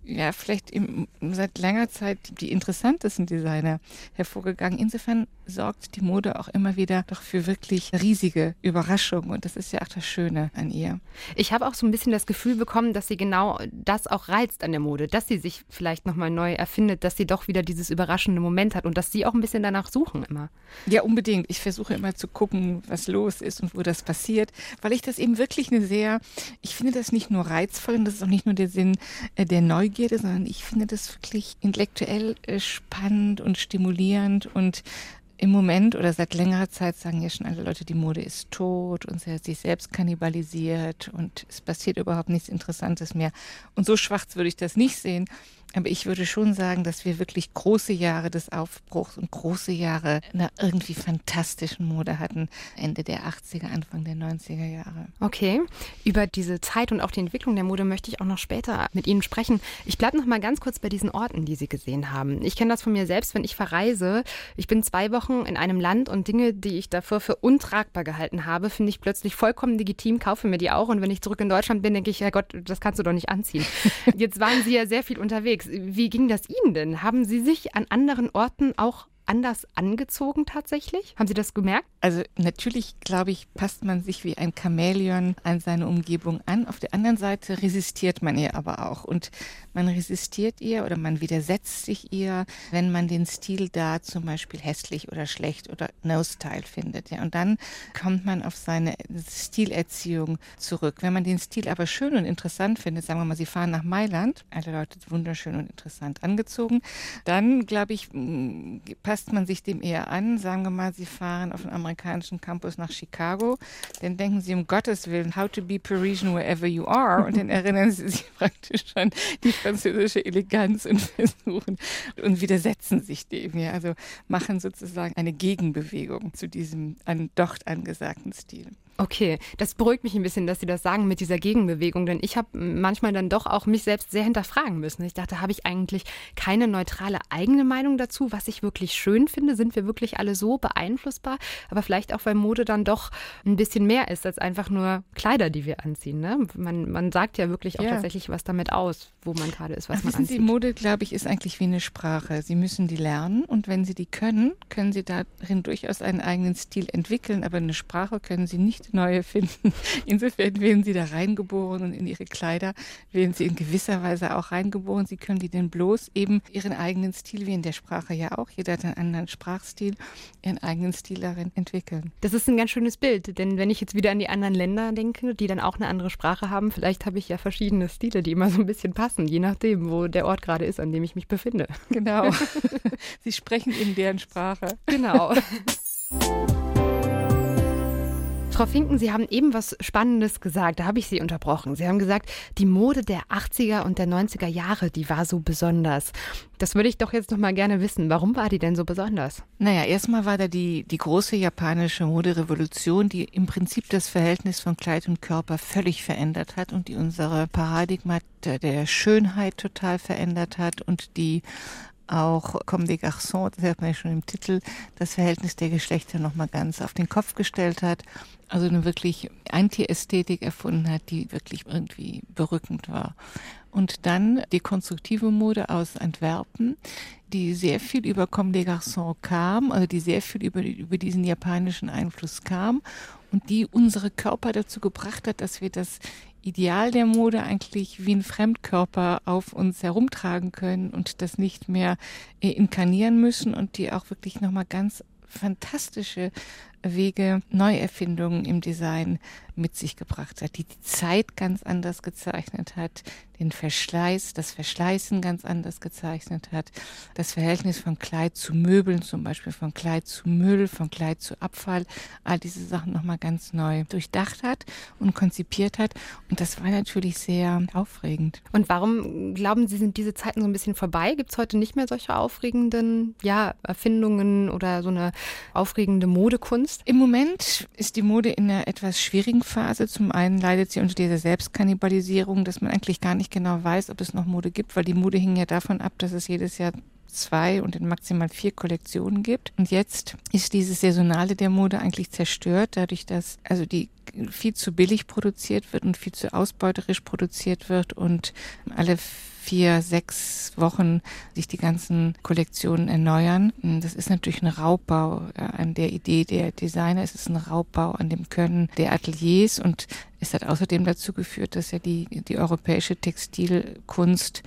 ja, vielleicht im, seit langer Zeit die interessantesten Designer hervorgegangen. Insofern sorgt die Mode auch immer wieder doch für wirklich riesige Überraschungen und das ist ja auch das Schöne an ihr. Ich habe auch so ein bisschen das Gefühl bekommen, dass sie genau das auch reizt an der Mode, dass sie sich vielleicht nochmal neu erfindet, dass sie doch wieder dieses überraschende Moment hat und dass sie auch ein bisschen danach suchen immer. Ja, unbedingt. Ich versuche immer zu gucken, was los ist und wo das passiert, weil ich das eben wirklich eine sehr, ich finde das nicht nur reizvoll und das ist auch nicht nur der Sinn äh, der Neugier, Neugierde, sondern ich finde das wirklich intellektuell äh, spannend und stimulierend und im Moment oder seit längerer Zeit sagen ja schon alle Leute, die Mode ist tot und sie hat sich selbst kannibalisiert und es passiert überhaupt nichts Interessantes mehr. Und so schwarz würde ich das nicht sehen. Aber ich würde schon sagen, dass wir wirklich große Jahre des Aufbruchs und große Jahre einer irgendwie fantastischen Mode hatten. Ende der 80er, Anfang der 90er Jahre. Okay, über diese Zeit und auch die Entwicklung der Mode möchte ich auch noch später mit Ihnen sprechen. Ich bleibe noch mal ganz kurz bei diesen Orten, die Sie gesehen haben. Ich kenne das von mir selbst, wenn ich verreise. Ich bin zwei Wochen in einem Land und Dinge, die ich davor für untragbar gehalten habe, finde ich plötzlich vollkommen legitim, kaufe mir die auch. Und wenn ich zurück in Deutschland bin, denke ich, Herr Gott, das kannst du doch nicht anziehen. Jetzt waren Sie ja sehr viel unterwegs unterwegs. Wie ging das Ihnen denn? Haben Sie sich an anderen Orten auch anders angezogen tatsächlich? Haben Sie das gemerkt? Also natürlich, glaube ich, passt man sich wie ein Chamäleon an seine Umgebung an. Auf der anderen Seite resistiert man ihr aber auch. Und man resistiert ihr oder man widersetzt sich ihr, wenn man den Stil da zum Beispiel hässlich oder schlecht oder No-Style findet. Ja. Und dann kommt man auf seine Stilerziehung zurück. Wenn man den Stil aber schön und interessant findet, sagen wir mal, Sie fahren nach Mailand, alle Leute wunderschön und interessant angezogen, dann, glaube ich, passt passt man sich dem eher an. Sagen wir mal, Sie fahren auf den amerikanischen Campus nach Chicago, dann denken Sie um Gottes Willen, how to be Parisian wherever you are. Und dann erinnern Sie sich praktisch an die französische Eleganz und versuchen und widersetzen sich dem. Ja, also machen sozusagen eine Gegenbewegung zu diesem an, dort angesagten Stil. Okay, das beruhigt mich ein bisschen, dass Sie das sagen mit dieser Gegenbewegung, denn ich habe manchmal dann doch auch mich selbst sehr hinterfragen müssen. Ich dachte, habe ich eigentlich keine neutrale eigene Meinung dazu, was ich wirklich schön finde? Sind wir wirklich alle so beeinflussbar? Aber vielleicht auch, weil Mode dann doch ein bisschen mehr ist als einfach nur Kleider, die wir anziehen. Ne? Man, man sagt ja wirklich auch ja. tatsächlich was damit aus, wo man gerade ist, was Ach, man wissen anzieht. Sie, Mode, glaube ich, ist eigentlich wie eine Sprache. Sie müssen die lernen und wenn Sie die können, können Sie darin durchaus einen eigenen Stil entwickeln, aber eine Sprache können Sie nicht neue finden. Insofern werden sie da reingeboren und in ihre Kleider werden sie in gewisser Weise auch reingeboren. Sie können die denn bloß eben ihren eigenen Stil, wie in der Sprache ja auch, jeder hat einen anderen Sprachstil, ihren eigenen Stil darin entwickeln. Das ist ein ganz schönes Bild, denn wenn ich jetzt wieder an die anderen Länder denke, die dann auch eine andere Sprache haben, vielleicht habe ich ja verschiedene Stile, die immer so ein bisschen passen, je nachdem, wo der Ort gerade ist, an dem ich mich befinde. Genau. sie sprechen in deren Sprache. Genau. Frau Finken, Sie haben eben was Spannendes gesagt, da habe ich Sie unterbrochen. Sie haben gesagt, die Mode der 80er und der 90er Jahre, die war so besonders. Das würde ich doch jetzt noch mal gerne wissen. Warum war die denn so besonders? Naja, erstmal war da die, die große japanische Moderevolution, die im Prinzip das Verhältnis von Kleid und Körper völlig verändert hat und die unsere Paradigma der Schönheit total verändert hat und die auch Comme des Garçons, das hört man ja schon im Titel, das Verhältnis der Geschlechter nochmal ganz auf den Kopf gestellt hat. Also eine wirklich Anti-Ästhetik erfunden hat, die wirklich irgendwie berückend war. Und dann die konstruktive Mode aus Antwerpen, die sehr viel über Comme des Garçons kam, also die sehr viel über, über diesen japanischen Einfluss kam und die unsere Körper dazu gebracht hat, dass wir das Ideal der Mode eigentlich wie ein Fremdkörper auf uns herumtragen können und das nicht mehr äh, inkarnieren müssen und die auch wirklich nochmal ganz fantastische Wege, Neuerfindungen im Design mit sich gebracht hat, die die Zeit ganz anders gezeichnet hat, den Verschleiß, das Verschleißen ganz anders gezeichnet hat, das Verhältnis von Kleid zu Möbeln, zum Beispiel von Kleid zu Müll, von Kleid zu Abfall, all diese Sachen nochmal ganz neu durchdacht hat und konzipiert hat. Und das war natürlich sehr aufregend. Und warum glauben Sie, sind diese Zeiten so ein bisschen vorbei? Gibt es heute nicht mehr solche aufregenden ja, Erfindungen oder so eine aufregende Modekunst? Im Moment ist die Mode in einer etwas schwierigen Umbruchphase. Zum einen leidet sie unter dieser Selbstkannibalisierung, dass man eigentlich gar nicht genau weiß, ob es noch Mode gibt, weil die Mode hing ja davon ab, dass es jedes Jahr zwei und in maximal vier Kollektionen gibt. Und jetzt ist dieses Saisonale der Mode eigentlich zerstört, dadurch, dass also die viel zu billig produziert wird und viel zu ausbeuterisch produziert wird und alle vier, sechs Wochen sich die ganzen Kollektionen erneuern. Das ist natürlich ein Raubbau an der Idee der Designer. Es ist ein Raubbau an dem Können der Ateliers und es hat außerdem dazu geführt, dass ja die, die europäische Textilkunst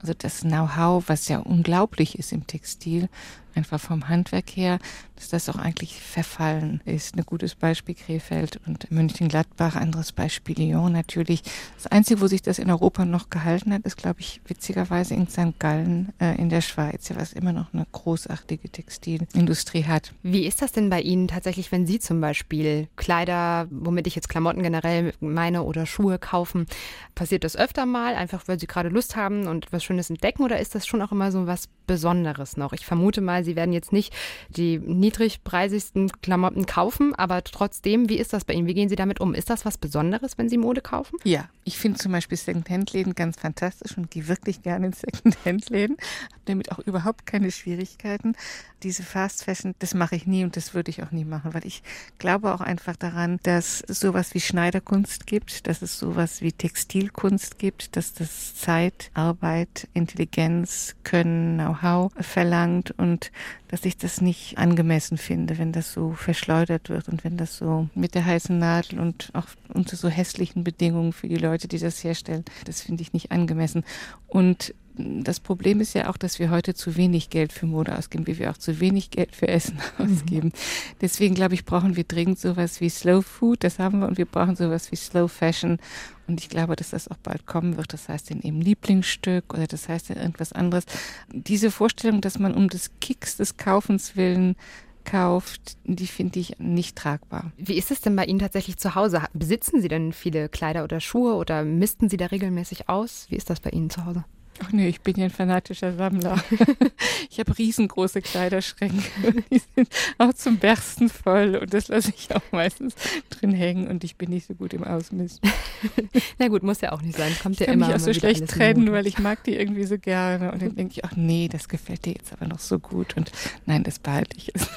also das Know-how, was ja unglaublich ist im Textil, einfach vom Handwerk her, dass das auch eigentlich verfallen ist. Ein gutes Beispiel Krefeld und München-Gladbach, anderes Beispiel Lyon natürlich. Das Einzige, wo sich das in Europa noch gehalten hat, ist, glaube ich, witzigerweise in St. Gallen äh, in der Schweiz, was immer noch eine großartige Textilindustrie hat. Wie ist das denn bei Ihnen tatsächlich, wenn Sie zum Beispiel Kleider, womit ich jetzt Klamotten generell meine oder Schuhe kaufen, passiert das öfter mal, einfach weil Sie gerade Lust haben und was Schönes entdecken oder ist das schon auch immer so was Besonderes noch? Ich vermute mal, Sie werden jetzt nicht die niedrigpreisigsten Klamotten kaufen, aber trotzdem, wie ist das bei Ihnen? Wie gehen Sie damit um? Ist das was Besonderes, wenn Sie Mode kaufen? Ja, ich finde zum Beispiel Secondhand-Läden ganz fantastisch und gehe wirklich gerne in Secondhand-Läden. Habe damit auch überhaupt keine Schwierigkeiten. Diese Fast Fashion, das mache ich nie und das würde ich auch nie machen, weil ich glaube auch einfach daran, dass es sowas wie Schneiderkunst gibt, dass es sowas wie Textilkunst gibt, dass das Zeit, Arbeit, Intelligenz, Können, Know-how verlangt und dass ich das nicht angemessen finde, wenn das so verschleudert wird und wenn das so mit der heißen Nadel und auch unter so hässlichen Bedingungen für die Leute, die das herstellen, das finde ich nicht angemessen. Und das Problem ist ja auch, dass wir heute zu wenig Geld für Mode ausgeben, wie wir auch zu wenig Geld für Essen ausgeben. Deswegen glaube ich, brauchen wir dringend sowas wie Slow Food, das haben wir, und wir brauchen sowas wie Slow Fashion. Und ich glaube, dass das auch bald kommen wird. Das heißt in eben Lieblingsstück oder das heißt in irgendwas anderes. Diese Vorstellung, dass man um des Kicks des Kaufens willen kauft, die finde ich nicht tragbar. Wie ist es denn bei Ihnen tatsächlich zu Hause? Besitzen Sie denn viele Kleider oder Schuhe oder misten Sie da regelmäßig aus? Wie ist das bei Ihnen zu Hause? Ach nee, ich bin ja ein fanatischer Sammler. ich habe riesengroße Kleiderschränke. Die sind auch zum Bersten voll und das lasse ich auch meistens drin hängen und ich bin nicht so gut im Ausmisten. Na gut, muss ja auch nicht sein. Kommt ja ich immer. Ich kann mich auch so schlecht trennen, weil ich mag die irgendwie so gerne und dann denke ich, ach nee, das gefällt dir jetzt aber noch so gut und nein, das behalte ich jetzt.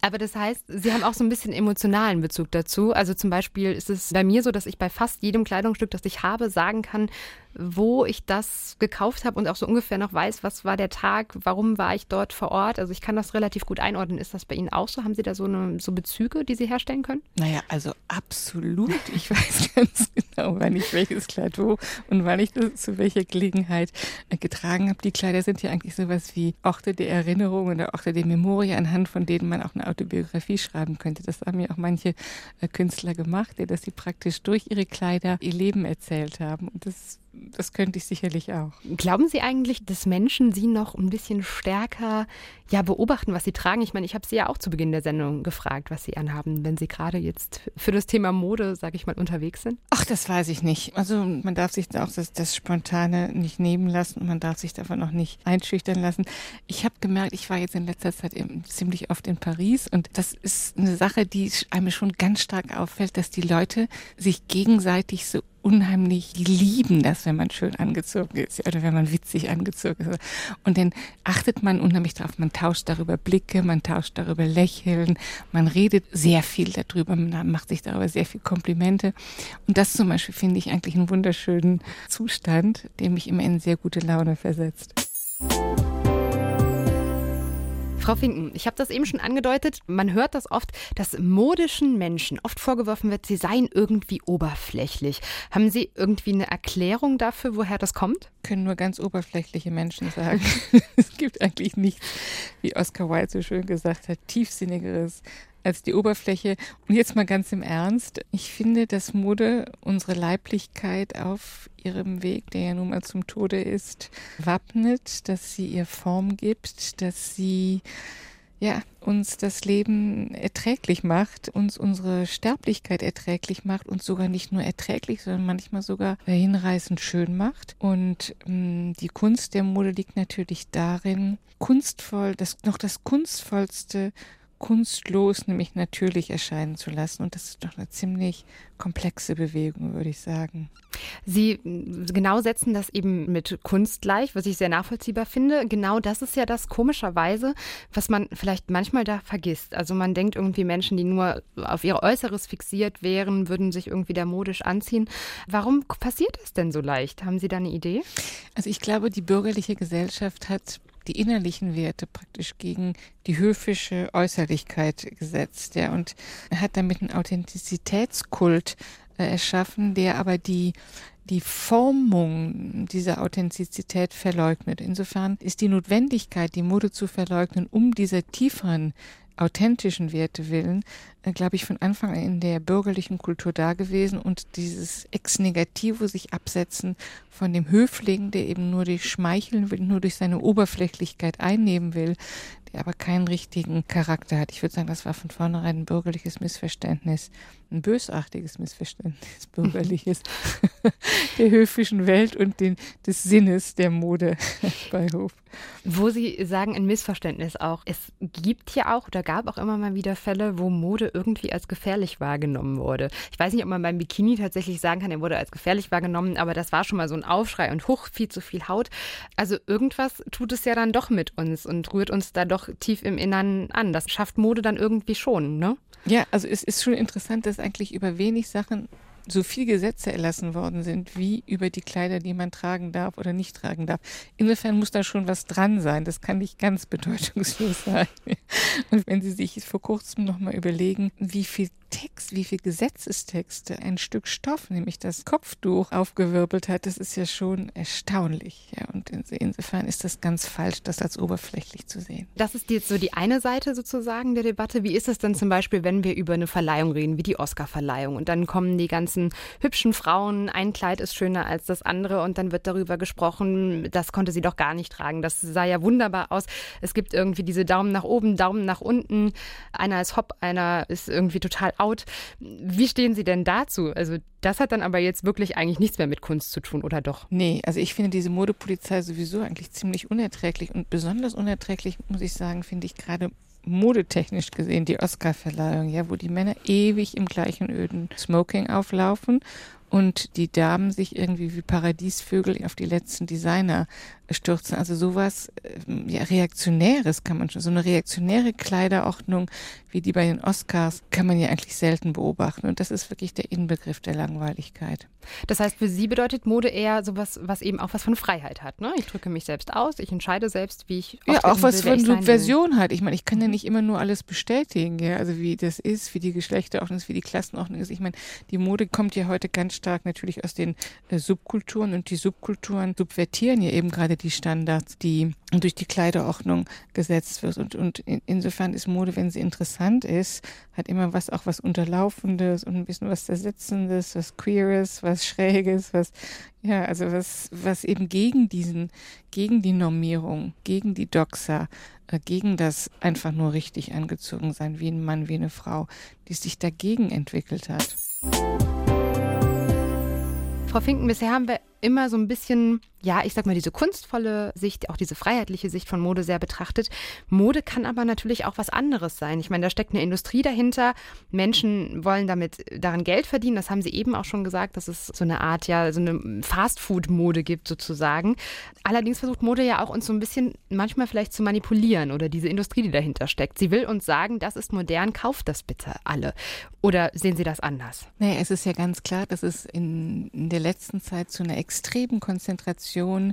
Aber das heißt, Sie haben auch so ein bisschen emotionalen Bezug dazu. Also zum Beispiel ist es bei mir so, dass ich bei fast jedem Kleidungsstück, das ich habe, sagen kann, wo ich das gekauft habe und auch so ungefähr noch weiß, was war der Tag, warum war ich dort vor Ort. Also ich kann das relativ gut einordnen. Ist das bei Ihnen auch so? Haben Sie da so, eine, so Bezüge, die Sie herstellen können? Naja, also absolut. Ich weiß ganz genau, wann ich welches Kleid wo und wann ich das zu welcher Gelegenheit äh, getragen habe. Die Kleider sind ja eigentlich sowas wie Orte der Erinnerung oder Orte der Memorie, anhand von denen man auch eine Autobiografie schreiben könnte. Das haben ja auch manche äh, Künstler gemacht, dass sie praktisch durch ihre Kleider ihr Leben erzählt haben. Und das das könnte ich sicherlich auch. Glauben Sie eigentlich, dass Menschen Sie noch ein bisschen stärker ja, beobachten, was Sie tragen? Ich meine, ich habe Sie ja auch zu Beginn der Sendung gefragt, was Sie anhaben, wenn Sie gerade jetzt für das Thema Mode, sage ich mal, unterwegs sind. Ach, das weiß ich nicht. Also man darf sich da auch das, das Spontane nicht nehmen lassen und man darf sich davon auch nicht einschüchtern lassen. Ich habe gemerkt, ich war jetzt in letzter Zeit eben ziemlich oft in Paris und das ist eine Sache, die einem schon ganz stark auffällt, dass die Leute sich gegenseitig so unheimlich, lieben das, wenn man schön angezogen ist oder wenn man witzig angezogen ist. Und dann achtet man unheimlich drauf. Man tauscht darüber Blicke, man tauscht darüber Lächeln, man redet sehr viel darüber, man macht sich darüber sehr viel Komplimente. Und das zum Beispiel finde ich eigentlich einen wunderschönen Zustand, der mich immer in sehr gute Laune versetzt. Frau Finken, ich habe das eben schon angedeutet. Man hört das oft, dass modischen Menschen oft vorgeworfen wird, sie seien irgendwie oberflächlich. Haben Sie irgendwie eine Erklärung dafür, woher das kommt? Können nur ganz oberflächliche Menschen sagen. es gibt eigentlich nichts, wie Oscar Wilde so schön gesagt hat, tiefsinnigeres als die Oberfläche. Und jetzt mal ganz im Ernst. Ich finde, dass Mode unsere Leiblichkeit auf ihrem Weg, der ja nun mal zum Tode ist, wappnet, dass sie ihr Form gibt, dass sie ja, uns das Leben erträglich macht, uns unsere Sterblichkeit erträglich macht, uns sogar nicht nur erträglich, sondern manchmal sogar hinreißend schön macht. Und ähm, die Kunst der Mode liegt natürlich darin, kunstvoll, das noch das kunstvollste kunstlos, nämlich natürlich erscheinen zu lassen. Und das ist doch eine ziemlich komplexe Bewegung, würde ich sagen. Sie genau setzen das eben mit Kunst gleich, was ich sehr nachvollziehbar finde. Genau das ist ja das komischerweise, was man vielleicht manchmal da vergisst. Also man denkt irgendwie Menschen, die nur auf ihr Äußeres fixiert wären, würden sich irgendwie da modisch anziehen. Warum passiert das denn so leicht? Haben Sie da eine Idee? Also ich glaube, die bürgerliche Gesellschaft hat die innerlichen Werte praktisch gegen die höfische Äußerlichkeit gesetzt, ja, und hat damit einen Authentizitätskult äh, erschaffen, der aber die die Formung dieser Authentizität verleugnet. Insofern ist die Notwendigkeit, die Mode zu verleugnen, um dieser tieferen authentischen Werte willen, äh, glaube ich, von Anfang an in der bürgerlichen Kultur da gewesen und dieses Ex Negativo sich absetzen von dem Höfling, der eben nur durch Schmeicheln will, nur durch seine Oberflächlichkeit einnehmen will, der aber keinen richtigen Charakter hat. Ich würde sagen, das war von vornherein ein bürgerliches Missverständnis, ein bösartiges Missverständnis, bürgerliches, der höfischen Welt und den, des Sinnes der Mode bei Hof. Wo Sie sagen, ein Missverständnis auch. Es gibt ja auch oder gab auch immer mal wieder Fälle, wo Mode irgendwie als gefährlich wahrgenommen wurde. Ich weiß nicht, ob man beim Bikini tatsächlich sagen kann, er wurde als gefährlich wahrgenommen, aber das war schon mal so ein Aufschrei und hoch, viel zu viel Haut. Also irgendwas tut es ja dann doch mit uns und rührt uns da doch tief im Innern an. Das schafft Mode dann irgendwie schon, ne? Ja, also es ist schon interessant, dass eigentlich über wenig Sachen so viel Gesetze erlassen worden sind, wie über die Kleider, die man tragen darf oder nicht tragen darf. Insofern muss da schon was dran sein. Das kann nicht ganz bedeutungslos sein. Und wenn Sie sich vor kurzem nochmal überlegen, wie viel Text, wie viel Gesetzestexte ein Stück Stoff, nämlich das Kopftuch, aufgewirbelt hat, das ist ja schon erstaunlich. Ja, und insofern ist das ganz falsch, das als oberflächlich zu sehen. Das ist jetzt so die eine Seite sozusagen der Debatte. Wie ist es denn zum Beispiel, wenn wir über eine Verleihung reden, wie die Oscar-Verleihung? Und dann kommen die ganzen hübschen Frauen, ein Kleid ist schöner als das andere und dann wird darüber gesprochen, das konnte sie doch gar nicht tragen. Das sah ja wunderbar aus. Es gibt irgendwie diese Daumen nach oben, Daumen nach unten. Einer ist hopp, einer ist irgendwie total out. Wie stehen Sie denn dazu? Also das hat dann aber jetzt wirklich eigentlich nichts mehr mit Kunst zu tun, oder doch? Nee, also ich finde diese Modepolizei sowieso eigentlich ziemlich unerträglich und besonders unerträglich, muss ich sagen, finde ich gerade modetechnisch gesehen die Oscar-Verleihung, ja, wo die Männer ewig im gleichen öden Smoking auflaufen und die Damen sich irgendwie wie Paradiesvögel auf die letzten Designer stürzen. Also sowas ähm, ja, Reaktionäres kann man schon, so eine reaktionäre Kleiderordnung wie die bei den Oscars kann man ja eigentlich selten beobachten. Und das ist wirklich der Inbegriff der Langweiligkeit. Das heißt, für Sie bedeutet Mode eher sowas, was eben auch was von Freiheit hat. Ne? Ich drücke mich selbst aus, ich entscheide selbst, wie ich. Ja, auch was will, von Subversion hat. Ich meine, ich kann ja nicht immer nur alles bestätigen, ja? also wie das ist, wie die Geschlechterordnung ist, wie die Klassenordnung ist. Ich meine, die Mode kommt ja heute ganz stark natürlich aus den äh, Subkulturen und die Subkulturen subvertieren ja eben gerade die Standards, die durch die Kleiderordnung gesetzt wird. Und, und in, insofern ist Mode, wenn sie interessant ist, hat immer was auch was Unterlaufendes und ein bisschen was Zersetzendes, was Queeres, was Schräges, was, ja, also was, was eben gegen diesen, gegen die Normierung, gegen die Doxa, äh, gegen das einfach nur richtig angezogen sein, wie ein Mann, wie eine Frau, die sich dagegen entwickelt hat. Frau Finken, bisher haben wir immer so ein bisschen, ja, ich sag mal, diese kunstvolle Sicht, auch diese freiheitliche Sicht von Mode sehr betrachtet. Mode kann aber natürlich auch was anderes sein. Ich meine, da steckt eine Industrie dahinter. Menschen wollen damit daran Geld verdienen. Das haben Sie eben auch schon gesagt, dass es so eine Art, ja, so eine Fastfood-Mode gibt sozusagen. Allerdings versucht Mode ja auch uns so ein bisschen manchmal vielleicht zu manipulieren oder diese Industrie, die dahinter steckt. Sie will uns sagen, das ist modern, kauft das bitte alle. Oder sehen Sie das anders? Nee, es ist ja ganz klar, dass es in, in der letzten Zeit zu einer extremen Konzentration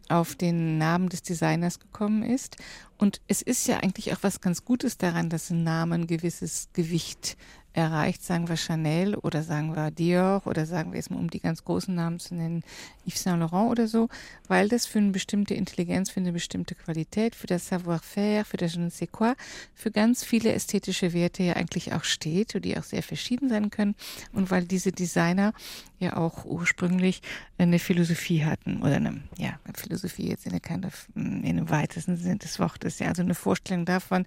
auf den Namen des Designers gekommen ist. Und es ist ja eigentlich auch was ganz Gutes daran, dass ein Name ein gewisses Gewicht erreicht, sagen wir Chanel oder sagen wir Dior oder sagen wir jetzt mal, um die ganz großen Namen zu nennen, Yves Saint Laurent oder so, weil das für eine bestimmte Intelligenz, für eine bestimmte Qualität, für das Savoir-faire, für das je ne sais quoi, für ganz viele ästhetische Werte ja eigentlich auch steht die auch sehr verschieden sein können und weil diese Designer ja auch ursprünglich eine Philosophie hatten oder eine, ja, Philosophie jetzt in, eine of, in einem weitesten Sinn des Wortes, ja, also eine Vorstellung davon,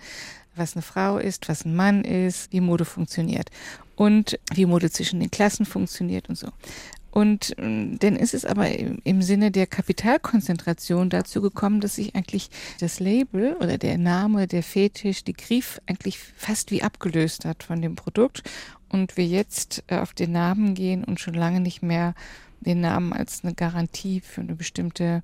was eine Frau ist, was ein Mann ist, wie Mode funktioniert und wie Mode zwischen den Klassen funktioniert und so. Und ähm, dann ist es aber im Sinne der Kapitalkonzentration dazu gekommen, dass sich eigentlich das Label oder der Name, der Fetisch, die Grief eigentlich fast wie abgelöst hat von dem Produkt und wir jetzt äh, auf den Namen gehen und schon lange nicht mehr den Namen als eine Garantie für eine bestimmte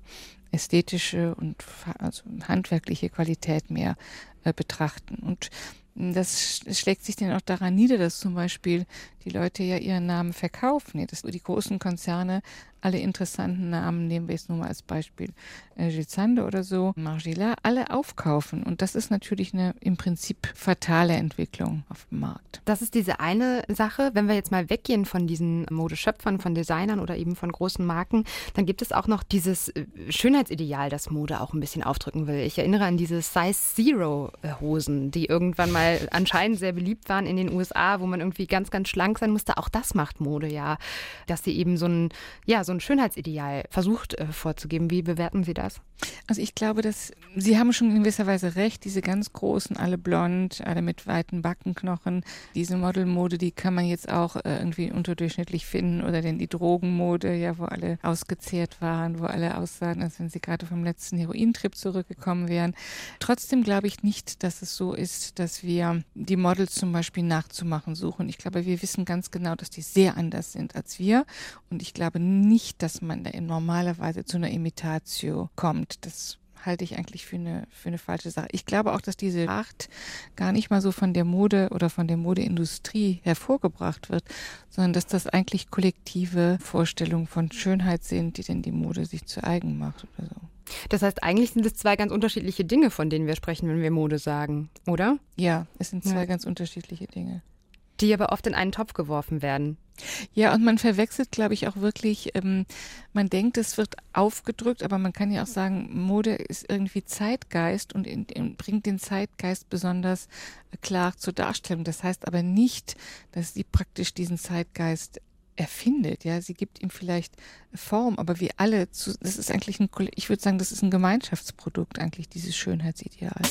ästhetische und also handwerkliche Qualität mehr äh, betrachten. Und das schlägt sich dann auch daran nieder, dass zum Beispiel die Leute ja ihren Namen verkaufen. Die großen Konzerne alle interessanten Namen, nehmen wir jetzt nur mal als Beispiel äh, Gilzande oder so, Margiela, alle aufkaufen. Und das ist natürlich eine im Prinzip fatale Entwicklung auf dem Markt. Das ist diese eine Sache. Wenn wir jetzt mal weggehen von diesen Modeschöpfern, von Designern oder eben von großen Marken, dann gibt es auch noch dieses äh, Schönheitsideal, das Mode auch ein bisschen aufdrücken will. Ich erinnere an diese Size Zero äh, Hosen, die irgendwann mal anscheinend sehr beliebt waren in den USA, wo man irgendwie ganz, ganz schlank sein musste. Auch das macht Mode ja, dass sie eben so ein, ja, so ein Schönheitsideal versucht äh, vorzugeben. Wie bewerten Sie das? Also ich glaube, dass Sie haben schon in gewisser Weise recht. Diese ganz großen, alle blond, alle mit weiten Backenknochen, diese Modelmode, die kann man jetzt auch äh, irgendwie unterdurchschnittlich finden oder denn die Drogenmode, ja, wo alle ausgezehrt waren, wo alle aussahen, als wenn sie gerade vom letzten Herointrip zurückgekommen wären. Trotzdem glaube ich nicht, dass es so ist, dass wir die Models zum Beispiel nachzumachen suchen. Ich glaube, wir wissen ganz genau, dass die sehr anders sind als wir und ich glaube nicht, dass man da in normaler Weise zu einer Imitatio kommt. Das halte ich eigentlich für eine, für eine falsche Sache. Ich glaube auch, dass diese Acht gar nicht mal so von der Mode oder von der Modeindustrie hervorgebracht wird, sondern dass das eigentlich kollektive Vorstellungen von Schönheit sind, die denn die Mode sich zu eigen macht oder so. Das heißt, eigentlich sind es zwei ganz unterschiedliche Dinge, von denen wir sprechen, wenn wir Mode sagen, oder? Ja, es sind zwei ja. ganz unterschiedliche Dinge die aber oft in einen Topf geworfen werden. Ja, und man verwechselt, glaube ich, auch wirklich, ähm, man denkt, es wird aufgedrückt, aber man kann ja auch sagen, Mode ist irgendwie Zeitgeist und in, in, bringt den Zeitgeist besonders klar zur Darstellung. Das heißt aber nicht, dass sie praktisch diesen Zeitgeist erfindet. Ja, sie gibt ihm vielleicht Form, aber wir alle, zu, das ist eigentlich ein, ich würde sagen, das ist ein Gemeinschaftsprodukt eigentlich, dieses Schönheitsideal.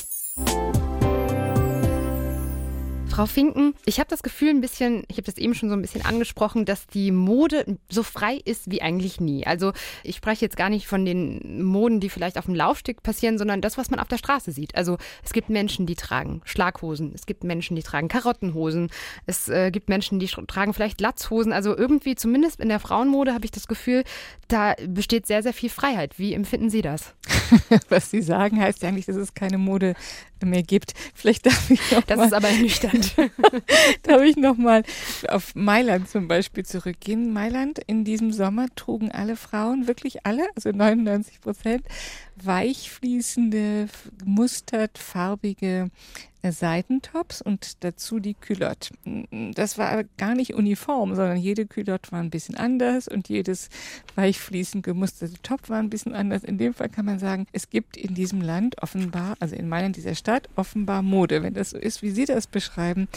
Frau Finken, ich habe das Gefühl ein bisschen, ich habe das eben schon so ein bisschen angesprochen, dass die Mode so frei ist wie eigentlich nie. Also ich spreche jetzt gar nicht von den Moden, die vielleicht auf dem Laufstück passieren, sondern das, was man auf der Straße sieht. Also es gibt Menschen, die tragen Schlaghosen, es gibt Menschen, die tragen Karottenhosen, es äh, gibt Menschen, die tragen vielleicht Latzhosen. Also irgendwie, zumindest in der Frauenmode, habe ich das Gefühl, da besteht sehr, sehr viel Freiheit. Wie empfinden Sie das? was Sie sagen, heißt ja eigentlich, dass es keine Mode mehr gibt. Vielleicht darf ich noch Das mal, ist aber ernüchternd. darf ich noch mal auf Mailand zum Beispiel zurückgehen. Mailand in diesem Sommer trugen alle Frauen, wirklich alle, also 99 Prozent, weichfließende, mustert farbige Seitentops und dazu die Culotte. Das war gar nicht uniform, sondern jede Culotte war ein bisschen anders und jedes weichfließend gemusterte Top war ein bisschen anders. In dem Fall kann man sagen, es gibt in diesem Land offenbar, also in Mailand, dieser Stadt, offenbar Mode. Wenn das so ist, wie Sie das beschreiben,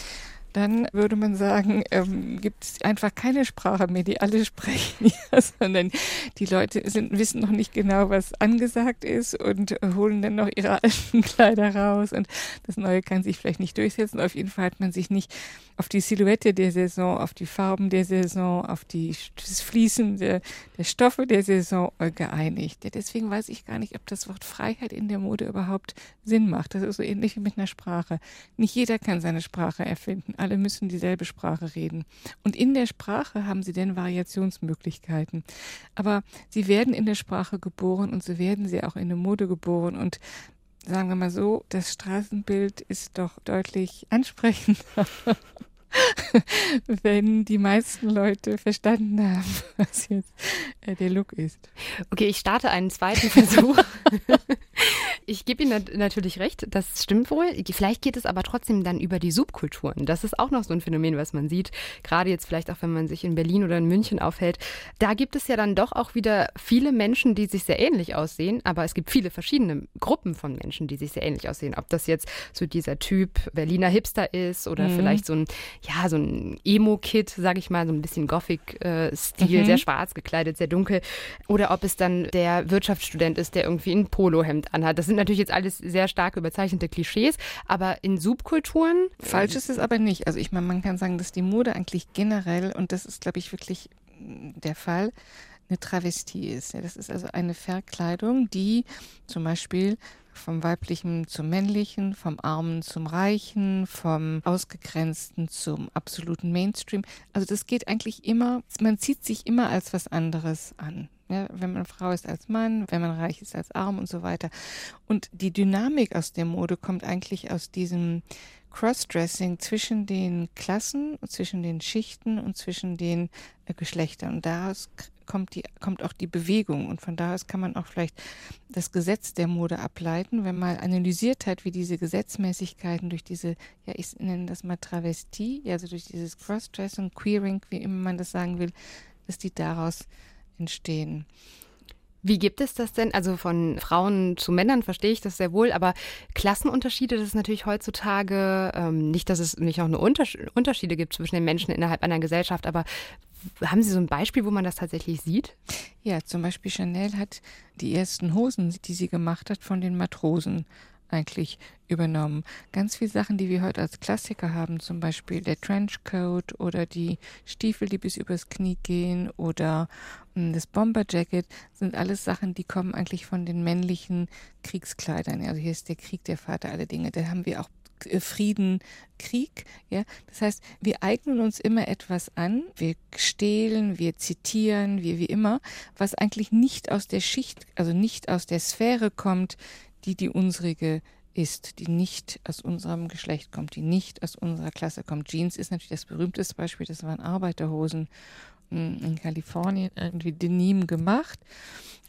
dann würde man sagen, ähm, gibt es einfach keine Sprache mehr, die alle sprechen, ja, sondern die Leute sind, wissen noch nicht genau, was angesagt ist und holen dann noch ihre alten Kleider raus und das Neue kann sich vielleicht nicht durchsetzen. Auf jeden Fall hat man sich nicht auf die Silhouette der Saison, auf die Farben der Saison, auf die, das Fließen der, der Stoffe der Saison äh, geeinigt. Ja, deswegen weiß ich gar nicht, ob das Wort Freiheit in der Mode überhaupt Sinn macht. Das ist so ähnlich wie mit einer Sprache. Nicht jeder kann seine Sprache erfinden alle müssen dieselbe Sprache reden. Und in der Sprache haben sie denn Variationsmöglichkeiten. Aber sie werden in der Sprache geboren und so werden sie auch in der Mode geboren. Und sagen wir mal so, das Straßenbild ist doch deutlich ansprechender. wenn die meisten Leute verstanden haben, was jetzt äh, der Look ist. Okay, ich starte einen zweiten Versuch. ich gebe Ihnen natürlich recht, das stimmt wohl. Vielleicht geht es aber trotzdem dann über die Subkulturen. Das ist auch noch so ein Phänomen, was man sieht. Gerade jetzt vielleicht auch, wenn man sich in Berlin oder in München aufhält. Da gibt es ja dann doch auch wieder viele Menschen, die sich sehr ähnlich aussehen, aber es gibt viele verschiedene Gruppen von Menschen, die sich sehr ähnlich aussehen. Ob das jetzt so dieser Typ Berliner Hipster ist oder mhm. vielleicht so ein ja, so ein Emo-Kid, sag ich mal, so ein bisschen Gothic-Stil, mhm. sehr schwarz gekleidet, sehr dunkel. Oder ob es dann der Wirtschaftsstudent ist, der irgendwie ein Polohemd anhat. Das sind natürlich jetzt alles sehr stark überzeichnete Klischees, aber in Subkulturen. Falsch ist es aber nicht. Also ich meine, man kann sagen, dass die Mode eigentlich generell, und das ist, glaube ich, wirklich der Fall, eine Travestie ist. Das ist also eine Verkleidung, die zum Beispiel vom weiblichen zum männlichen, vom armen zum reichen, vom ausgegrenzten zum absoluten Mainstream. Also das geht eigentlich immer, man zieht sich immer als was anderes an. Ja, wenn man Frau ist als Mann, wenn man reich ist als arm und so weiter. Und die Dynamik aus der Mode kommt eigentlich aus diesem Crossdressing zwischen den Klassen, zwischen den Schichten und zwischen den äh, Geschlechtern. Und daraus kommt, die, kommt auch die Bewegung. Und von da aus kann man auch vielleicht das Gesetz der Mode ableiten, wenn man analysiert hat, wie diese Gesetzmäßigkeiten durch diese, ja, ich nenne das mal Travestie, also durch dieses Crossdressing, Queering, wie immer man das sagen will, dass die daraus entstehen. Wie gibt es das denn? Also von Frauen zu Männern verstehe ich das sehr wohl, aber Klassenunterschiede, das ist natürlich heutzutage ähm, nicht, dass es nicht auch eine Unters Unterschiede gibt zwischen den Menschen innerhalb einer Gesellschaft, aber haben Sie so ein Beispiel, wo man das tatsächlich sieht? Ja, zum Beispiel Chanel hat die ersten Hosen, die sie gemacht hat, von den Matrosen eigentlich übernommen. Ganz viele Sachen, die wir heute als Klassiker haben, zum Beispiel der Trenchcoat oder die Stiefel, die bis übers Knie gehen oder hm, das Bomberjacket, sind alles Sachen, die kommen eigentlich von den männlichen Kriegskleidern. Also hier ist der Krieg der Vater aller Dinge. Da haben wir auch äh, Frieden, Krieg. Ja, das heißt, wir eignen uns immer etwas an, wir stehlen, wir zitieren, wir wie immer, was eigentlich nicht aus der Schicht, also nicht aus der Sphäre kommt, die die unsrige ist, die nicht aus unserem Geschlecht kommt, die nicht aus unserer Klasse kommt. Jeans ist natürlich das berühmteste Beispiel, das waren Arbeiterhosen hm, in Kalifornien, irgendwie Denim gemacht.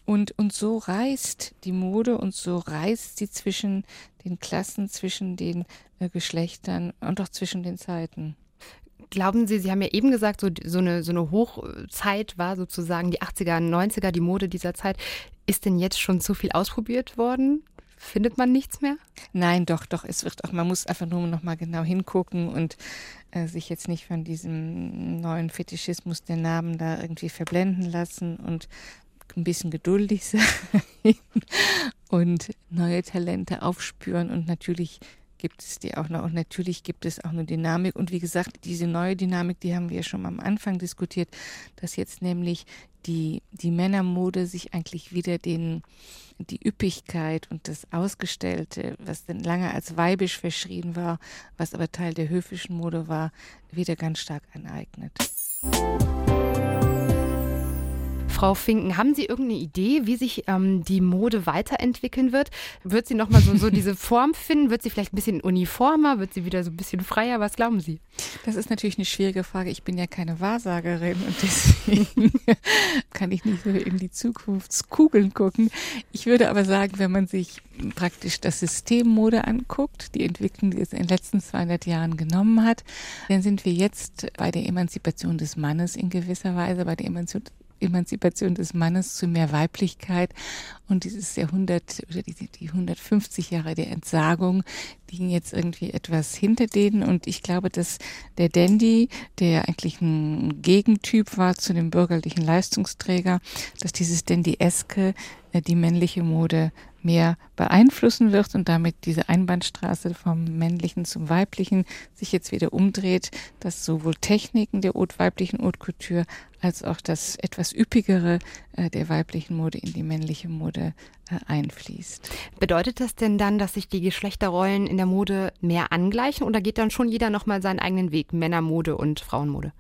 Und, und so reist die Mode und so reist sie zwischen den Klassen, zwischen den äh, Geschlechtern und auch zwischen den Zeiten. Glauben Sie, Sie haben ja eben gesagt, so, so, eine, so eine Hochzeit war sozusagen die 80er, 90er, die Mode dieser Zeit. Ist denn jetzt schon zu viel ausprobiert worden? Findet man nichts mehr? Nein, doch, doch. Es wird auch, man muss einfach nur noch mal genau hingucken und äh, sich jetzt nicht von diesem neuen Fetischismus der Namen da irgendwie verblenden lassen und ein bisschen geduldig sein und neue Talente aufspüren und natürlich gibt es die auch noch. Und natürlich gibt es auch eine Dynamik. Und wie gesagt, diese neue Dynamik, die haben wir ja schon am Anfang diskutiert, dass jetzt nämlich die, die Männermode sich eigentlich wieder den, die Üppigkeit und das Ausgestellte, was denn lange als weibisch verschrien war, was aber Teil der höfischen Mode war, wieder ganz stark aneignet. Frau Finken, haben Sie irgendeine Idee, wie sich ähm, die Mode weiterentwickeln wird? Wird sie nochmal so, so diese Form finden? Wird sie vielleicht ein bisschen uniformer? Wird sie wieder so ein bisschen freier? Was glauben Sie? Das ist natürlich eine schwierige Frage. Ich bin ja keine Wahrsagerin und deswegen kann ich nicht so in die Zukunftskugeln gucken. Ich würde aber sagen, wenn man sich praktisch das System Mode anguckt, die Entwicklung, die es in den letzten 200 Jahren genommen hat, dann sind wir jetzt bei der Emanzipation des Mannes in gewisser Weise, bei der Emanzipation Emanzipation des Mannes zu mehr Weiblichkeit und dieses Jahrhundert oder die, die 150 Jahre der Entsagung liegen jetzt irgendwie etwas hinter denen. Und ich glaube, dass der Dandy, der eigentlich ein Gegentyp war zu dem bürgerlichen Leistungsträger, dass dieses Dandy-eske äh, die männliche Mode mehr beeinflussen wird und damit diese Einbahnstraße vom männlichen zum weiblichen sich jetzt wieder umdreht, dass sowohl Techniken der weiblichen Haute Couture als auch das etwas üppigere äh, der weiblichen Mode in die männliche Mode äh, einfließt. Bedeutet das denn dann, dass sich die Geschlechterrollen in der Mode mehr angleichen oder geht dann schon jeder nochmal seinen eigenen Weg, Männermode und Frauenmode?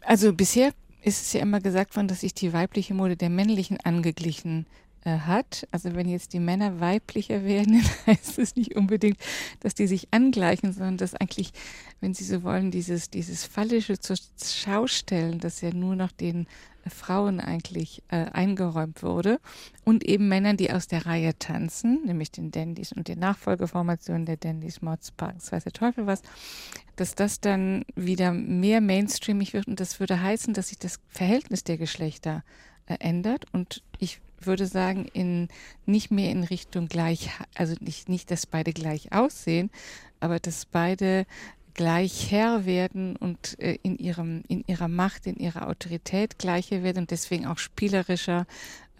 Also bisher ist es ja immer gesagt worden, dass sich die weibliche Mode der männlichen angeglichen äh, hat. Also wenn jetzt die Männer weiblicher werden, heißt es nicht unbedingt, dass die sich angleichen, sondern dass eigentlich, wenn sie so wollen, dieses, dieses Fallische zur Schau stellen, das ja nur noch den Frauen eigentlich äh, eingeräumt wurde. Und eben Männern, die aus der Reihe tanzen, nämlich den Dandys und den Nachfolgeformationen der Dandys, Mods, Parks, weiß der Teufel was, dass das dann wieder mehr mainstreamig wird. Und das würde heißen, dass sich das Verhältnis der Geschlechter äh, ändert. Und ich würde sagen, in nicht mehr in Richtung gleich, also nicht, nicht, dass beide gleich aussehen, aber dass beide gleich Herr werden und äh, in ihrem, in ihrer Macht, in ihrer Autorität gleicher werden und deswegen auch spielerischer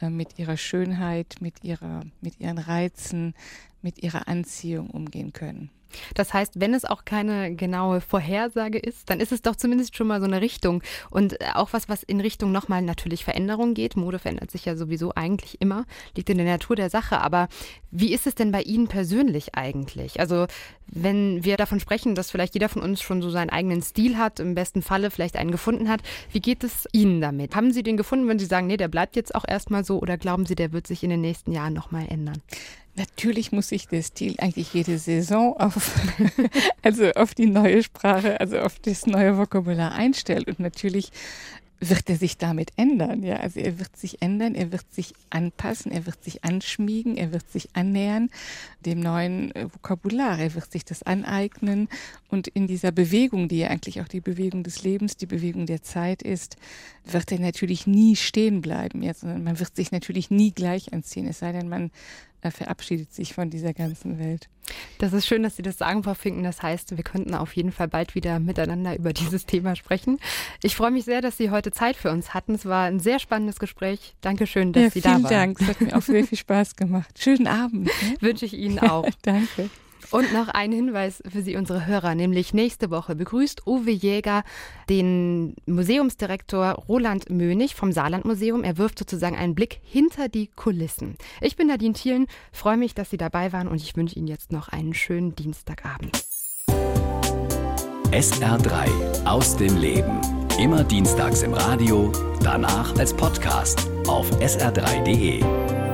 äh, mit ihrer Schönheit, mit ihrer, mit ihren Reizen, mit ihrer Anziehung umgehen können. Das heißt, wenn es auch keine genaue Vorhersage ist, dann ist es doch zumindest schon mal so eine Richtung und äh, auch was, was in Richtung nochmal natürlich Veränderung geht. Mode verändert sich ja sowieso eigentlich immer, liegt in der Natur der Sache. Aber wie ist es denn bei Ihnen persönlich eigentlich? Also wenn wir davon sprechen, dass vielleicht jeder von uns schon so seinen eigenen Stil hat, im besten Falle vielleicht einen gefunden hat, wie geht es Ihnen damit? Haben Sie den gefunden, wenn Sie sagen, nee, der bleibt jetzt auch erstmal so oder glauben Sie, der wird sich in den nächsten Jahren nochmal ändern? Natürlich muss sich der Stil eigentlich jede Saison auf, also auf die neue Sprache, also auf das neue Vokabular einstellen. Und natürlich wird er sich damit ändern. Ja, also er wird sich ändern, er wird sich anpassen, er wird sich anschmiegen, er wird sich annähern dem neuen Vokabular, er wird sich das aneignen und in dieser Bewegung, die ja eigentlich auch die Bewegung des Lebens, die Bewegung der Zeit ist, wird er natürlich nie stehen bleiben, ja, sondern man wird sich natürlich nie gleich anziehen, es sei denn, man er verabschiedet sich von dieser ganzen Welt. Das ist schön, dass Sie das sagen, Frau Finken. Das heißt, wir könnten auf jeden Fall bald wieder miteinander über dieses Thema sprechen. Ich freue mich sehr, dass Sie heute Zeit für uns hatten. Es war ein sehr spannendes Gespräch. Dankeschön, dass ja, Sie da waren. Vielen Dank. Es hat mir auch sehr viel Spaß gemacht. Schönen Abend. Ne? Wünsche ich Ihnen auch. Danke. Und noch ein Hinweis für Sie, unsere Hörer, nämlich nächste Woche begrüßt Uwe Jäger den Museumsdirektor Roland Mönig vom Saarlandmuseum. Er wirft sozusagen einen Blick hinter die Kulissen. Ich bin Nadine Thielen, freue mich, dass Sie dabei waren und ich wünsche Ihnen jetzt noch einen schönen Dienstagabend. SR3 aus dem Leben. Immer dienstags im Radio, danach als Podcast auf sr3.de.